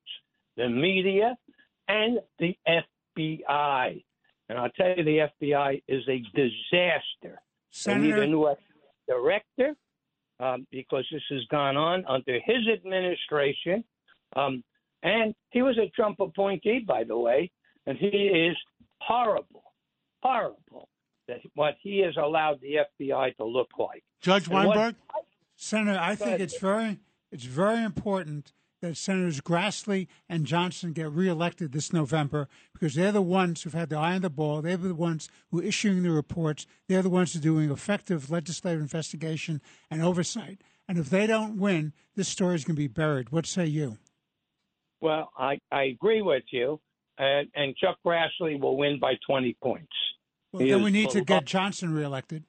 the media, and the FBI. And I'll tell you, the FBI is a disaster. Senator- They need a new director um, because this has gone on under his administration. Um, and he was a Trump appointee, by the way, and he is horrible, horrible that what he has allowed the FBI to look like. Judge And what- Weinberg? Senator, I think ahead. it's very it's very important that Senators Grassley and Johnson get reelected this November because they're the ones who've had their eye on the ball. They're the ones who are issuing the reports. They're the ones who are doing effective legislative investigation and oversight. And if they don't win, this story is going to be buried. What say you? Well, I, I agree with you, and, and Chuck Grassley will win by 20 points. Well, He then we need to get Johnson reelected.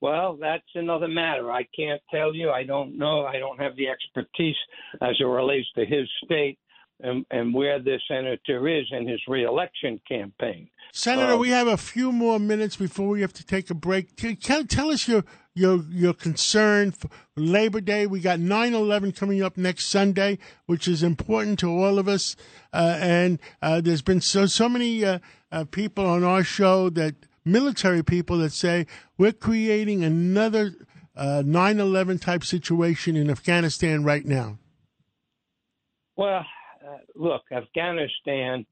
Well, that's another matter. I can't tell you. I don't know. I don't have the expertise as it relates to his state and, and where the senator is in his reelection campaign. Senator, Uh, we have a few more minutes before we have to take a break. Tell, tell us your your your concern for Labor Day. We got 9/11 coming up next Sunday, which is important to all of us. Uh, and uh, there's been so so many uh, uh, people on our show that military people that say we're creating another uh, 9/11 type situation in Afghanistan right now. Well, uh, look, Afghanistan,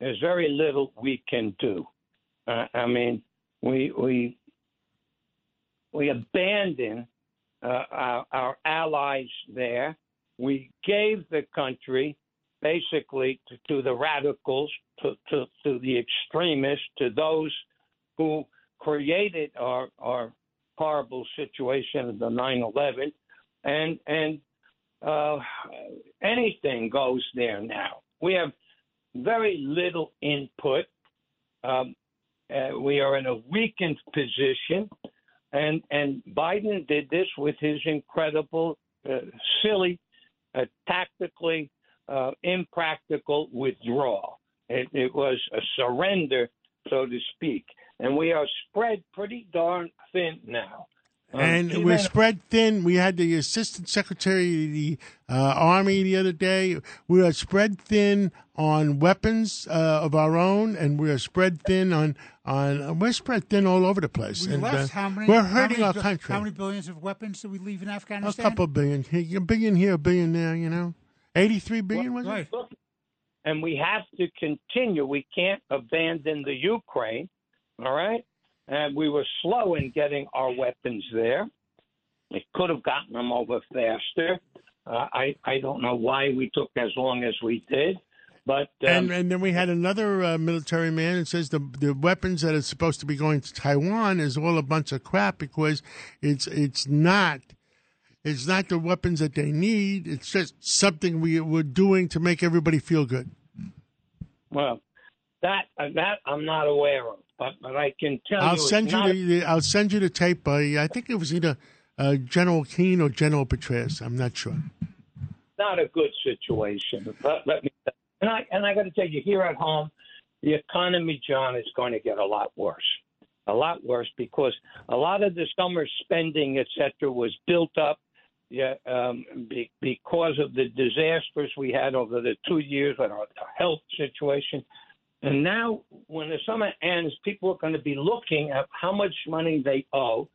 there's very little we can do. Uh, I mean, we we we abandoned uh, our, our allies there. We gave the country basically to, to the radicals, to, to, to the extremists, to those who created our, our horrible situation of the 9/11, and and uh, anything goes there now. We have very little input. Um, uh, we are in a weakened position, and and Biden did this with his incredible, uh, silly, uh, tactically uh, impractical withdrawal. It, it was a surrender, so to speak, and we are spread pretty darn thin now. and we're spread thin. We had the assistant secretary of the uh, army the other day. We are spread thin on weapons uh, of our own, and we are spread thin on on. We're spread thin all over the place. We and, left uh, how many? We're how hurting many our country. How many billions of weapons did we leave in Afghanistan? a Afghanistan? couple billion, a billion here, a billion there. You know, eighty-three billion was it? And we have to continue. We can't abandon the Ukraine, all right? And we were slow in getting our weapons there. We could have gotten them over faster. Uh, I I don't know why we took as long as we did, but um, and and then we had another uh, military man that says the the weapons that are supposed to be going to Taiwan is all a bunch of crap because it's it's not it's not the weapons that they need. It's just something we we're doing to make everybody feel good. well, that that I'm not aware of, but but I can tell I'll you, send you the, I'll send you the tape by I think it was either uh, General Keane or General Petraeus. I'm not sure. not a good situation. Let, let me and I and I got to tell you, here at home, the economy, John, is going to get a lot worse, a lot worse because a lot of the summer spending, et cetera, was built up. Yeah, um, be, because of the disasters we had over the two years with our health situation, and now when the summer ends, people are going to be looking at how much money they owe,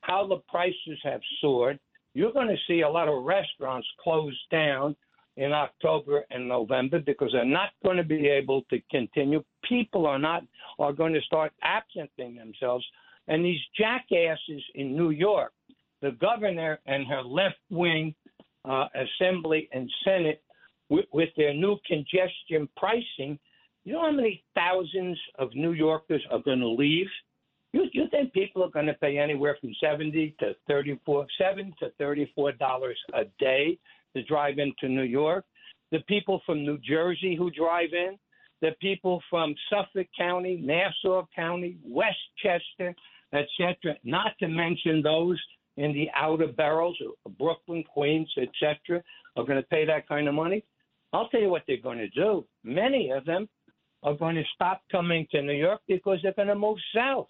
how the prices have soared, you're going to see a lot of restaurants close down in October and November because they're not going to be able to continue. People are not are going to start absenting themselves, and these jackasses in New York, the governor and her left wing uh, assembly and senate, with, with their new congestion pricing. You know how many thousands of New Yorkers are going to leave? You, you think people are going to pay anywhere from seventy to thirty-four, seven to thirty-four dollars a day to drive into New York? The people from New Jersey who drive in, the people from Suffolk County, Nassau County, Westchester, etc. Not to mention those in the outer boroughs, Brooklyn, Queens, etc. Are going to pay that kind of money. I'll tell you what they're going to do. Many of them are going to stop coming to New York because they're going to move south.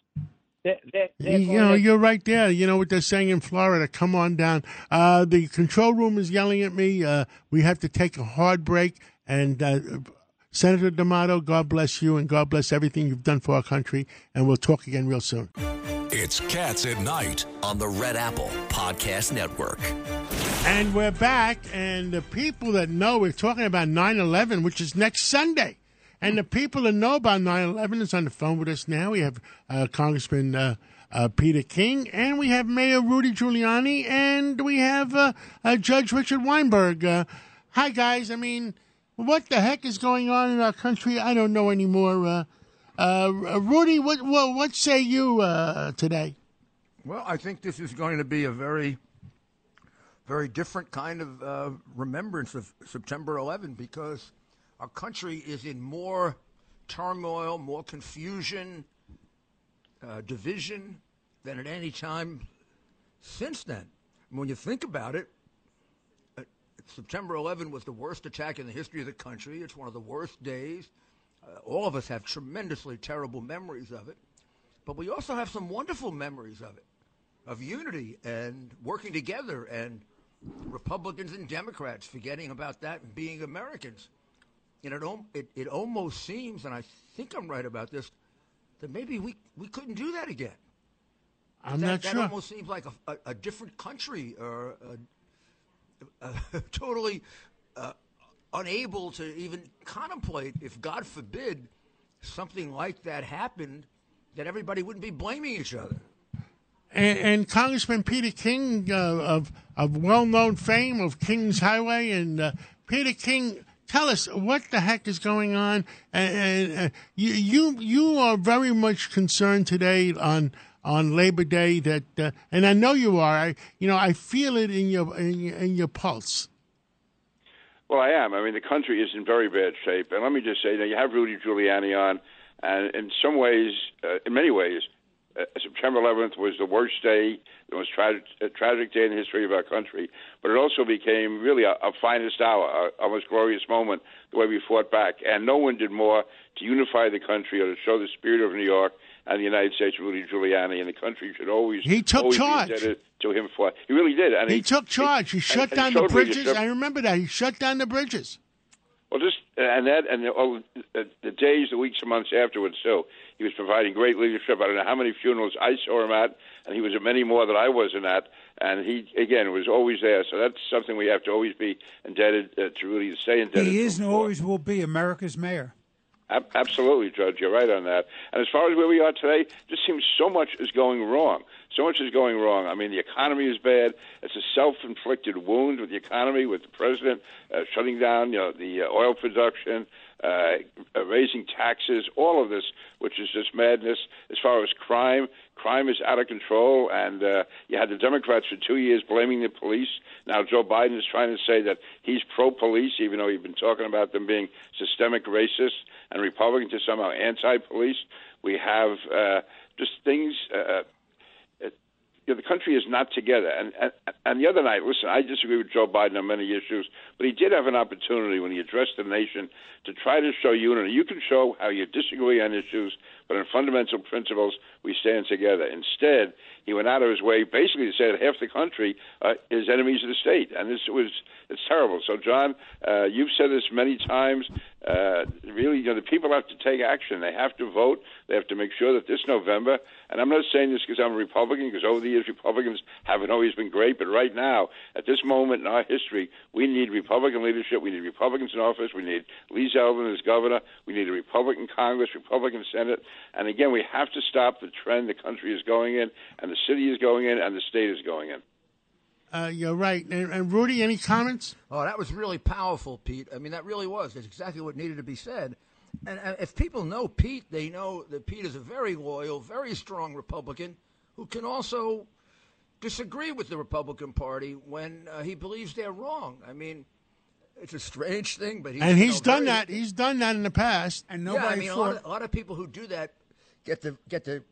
They're, they're, they're you know, to... you're right there. You know what they're saying in Florida. Come on down. Uh, the control room is yelling at me. Uh, we have to take a hard break. And uh, Senator D'Amato, God bless you and God bless everything you've done for our country. And we'll talk again real soon. It's Cats at Night. on the Red Apple Podcast Network. And we're back. And the people that know, we're talking about 9 11, which is next Sunday. And the people that know about 9 11 is on the phone with us now. We have uh, Congressman uh, uh, Peter King, and we have Mayor Rudy Giuliani, and we have uh, uh, Judge Richard Weinberg. Uh, hi, guys. I mean, what the heck is going on in our country? I don't know anymore. Rudy, what, what, what say you today? Well, I think this is going to be a very, very different kind of remembrance of September 11 because our country is in more turmoil, more confusion, uh, division than at any time since then. And When you think about it, uh, September 11 was the worst attack in the history of the country. It's one of the worst days. Uh, all of us have tremendously terrible memories of it, but we also have some wonderful memories of it, of unity and working together, and Republicans and Democrats forgetting about that and being Americans. And it, it, it almost seems, and I think I'm right about this, that maybe we, we couldn't do that again. I'm that, not that almost seems like a, a, a different country or a, a, totally uh, unable to even contemplate if, God forbid, something like that happened, that everybody wouldn't be blaming each other. And, and Congressman Peter King uh, of of well known fame of King's Highway and uh, Peter King, tell us what the heck is going on. And, and uh, you you you are very much concerned today on on Labor Day that, uh, and I know you are. I you know I feel it in your in your, in your pulse. Well, I am. I mean, the country is in very bad shape. And let me just say that you have Rudy Giuliani on, and in some ways, uh, in many ways, uh, September 11th was the worst day, the most tragic, uh, tragic day in the history of our country. But it also became really a, a finest hour, a, a most glorious moment, the way we fought back. And no one did more to unify the country or to show the spirit of New York and the United States, Rudy Giuliani, and the country should always He took always charge. to him for. He really did, and He took charge. He shut and down showed the bridges. leadership. I remember that. He shut down the bridges. Well, just and that and all the, the days, the weeks, and months afterwards. So he was providing great leadership. I don't know how many funerals I saw him at, and he was at many more that I wasn't at. And he again was always there. So that's something we have to always be indebted uh, to really stay indebted. He is and always will be America's mayor. Absolutely, Judge. You're right on that. And as far as where we are today, just seems so much is going wrong. So much is going wrong. I mean, the economy is bad. It's a self-inflicted wound with the economy, with the president uh, shutting down, you know, the uh, oil production, uh, uh, raising taxes, all of this, which is just madness. As far as crime, crime is out of control, and uh, you had the Democrats for two years blaming the police. Now Joe Biden is trying to say that he's pro-police, even though he's been talking about them being systemic racist, and Republicans are somehow anti-police. We have uh, just things. Uh, it, know, the country is not together. And, and and the other night, listen, I disagree with Joe Biden on many issues, but he did have an opportunity when he addressed the nation to try to show unity. You can show how you disagree on issues, but on fundamental principles, we stand together. Instead, he went out of his way basically to say that half the country uh, is enemies of the state, and this was it's terrible. So, John, uh, you've said this many times. Uh, really, you know, the people have to take action. They have to vote. They have to make sure that this November, and I'm not saying this because I'm a Republican, because over the years Republicans haven't always been great, but right now, at this moment in our history, we need Republican leadership. We need Republicans in office. We need Lee Zeldin as governor. We need a Republican Congress, Republican Senate, and again, we have to stop the trend the country is going in, and the city is going in, and the state is going in. Uh, you're right. And, and Rudy, any comments? Oh, that was really powerful, Pete. I mean, that really was. It's exactly what needed to be said. And uh, if people know Pete, they know that Pete is a very loyal, very strong Republican who can also disagree with the Republican Party when uh, he believes they're wrong. I mean, it's a strange thing, but he's, and you he's know, done very- that. He's done that in the past. And nobody. yeah, I mean, a lot, of, a lot of people who do that get the get the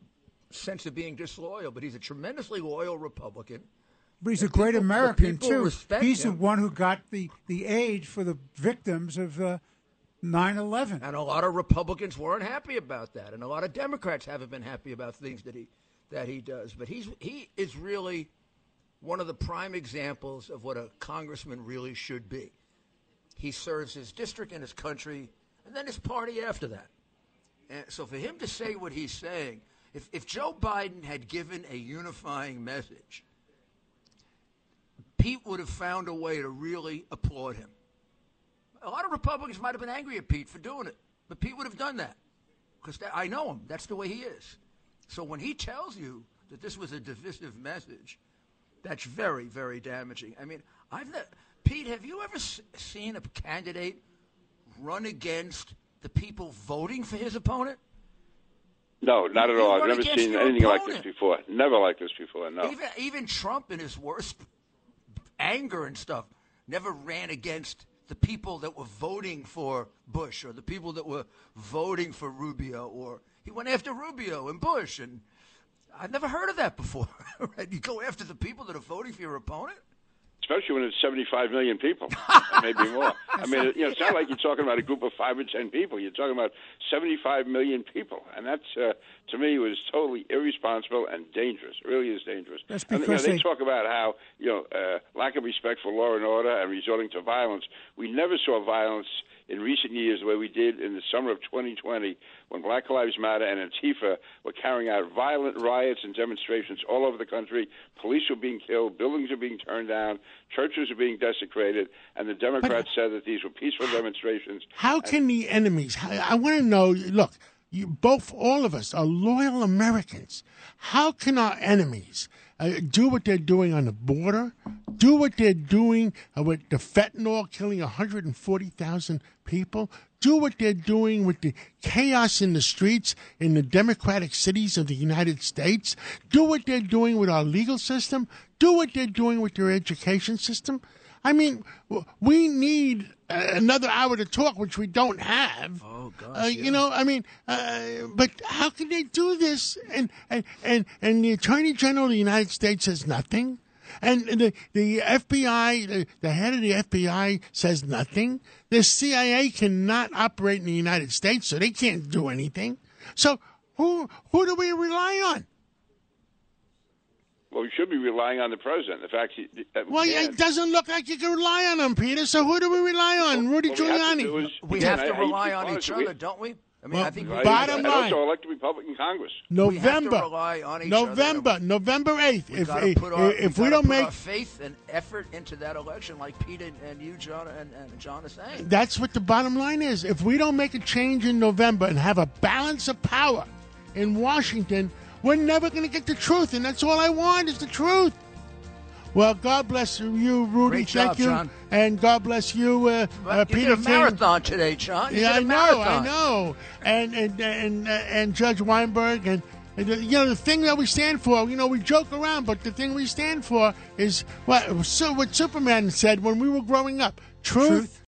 sense of being disloyal, but he's a tremendously loyal Republican. But he's a great people- the American people too. respect He's the one who got the the age for the victims of uh, 9/11. And a lot of Republicans weren't happy about that, and a lot of Democrats haven't been happy about things that he that he does. But he's he is really one of the prime examples of what a congressman really should be. He serves his district and his country, and then his party after that. And so for him to say what he's saying, if if Joe Biden had given a unifying message, Pete would have found a way to really applaud him. A lot of Republicans might have been angry at Pete for doing it, but Pete would have done that because I know him. That's the way he is. So when he tells you that this was a divisive message, that's very, very damaging. I mean, I've not, Pete, have you ever s- seen a candidate run against the people voting for his opponent? No, not at You all. I've never seen anything like this before. Never like this before. No. Even even Trump in his worst anger and stuff never ran against the people that were voting for Bush or the people that were voting for Rubio or he went after Rubio and Bush and I've never heard of that before. right? You go after the people that are voting for your opponent? Especially when it's 75 million people, maybe more. I mean, you know, it's not like you're talking about a group of five or ten people. You're talking about 75 million people, and that's uh, to me was totally irresponsible and dangerous. It really is dangerous. That's and, you know, they they- talk about how you know uh, lack of respect for law and order and resorting to violence. We never saw violence in recent years the way we did in the summer of 2020 when Black Lives Matter and Antifa were carrying out violent riots and demonstrations all over the country. Police were being killed, buildings were being turned down, churches were being desecrated, and the Democrats said that these were peaceful demonstrations. How can the enemies? I, I want to know. Look, you both, all of us, are loyal Americans. How can our enemies uh, do what they're doing on the border? Do what they're doing uh, with the fentanyl killing 140,000 people? Do what they're doing with the chaos in the streets in the democratic cities of the United States? Do what they're doing with our legal system? Do what they're doing with their education system? I mean, we need another hour to talk, which we don't have. Oh gosh, Uh, You know, I mean, uh, but how can they do this? And and and and the Attorney General of the United States says nothing, and the the FBI, the, the head of the FBI says nothing. The CIA cannot operate in the United States, so they can't do anything. So who who do we rely on? Well, we should be relying on the president. The fact he. uh, Well, we it doesn't look like you can rely on him, Peter. So who do we rely on? Rudy what we have to Giuliani. is- we again, have to rely on honest, each we- other, don't we? I mean, Well, I think Right? Bottom and line- also elect a Republican Congress. November. We have to rely on each other. November, November eighth. We If if, our, if we, we don't put make our faith and effort into that election, like Pete and, and you, John, and, and John is saying. That's what the bottom line is. If we don't make a change in November and have a balance of power in Washington, we're never going to get the truth, and that's all I want is the truth. Well, God bless you, Rudy. Great Thank job, you, and God bless you, uh, uh, you Peter did a King. marathon today, John. You yeah, did I a know, marathon. I know, and and and uh, and Judge Weinberg and. and, uh, You know the thing that we stand for. You know we joke around, but the thing we stand for is what so what Superman said when we were growing up: truth,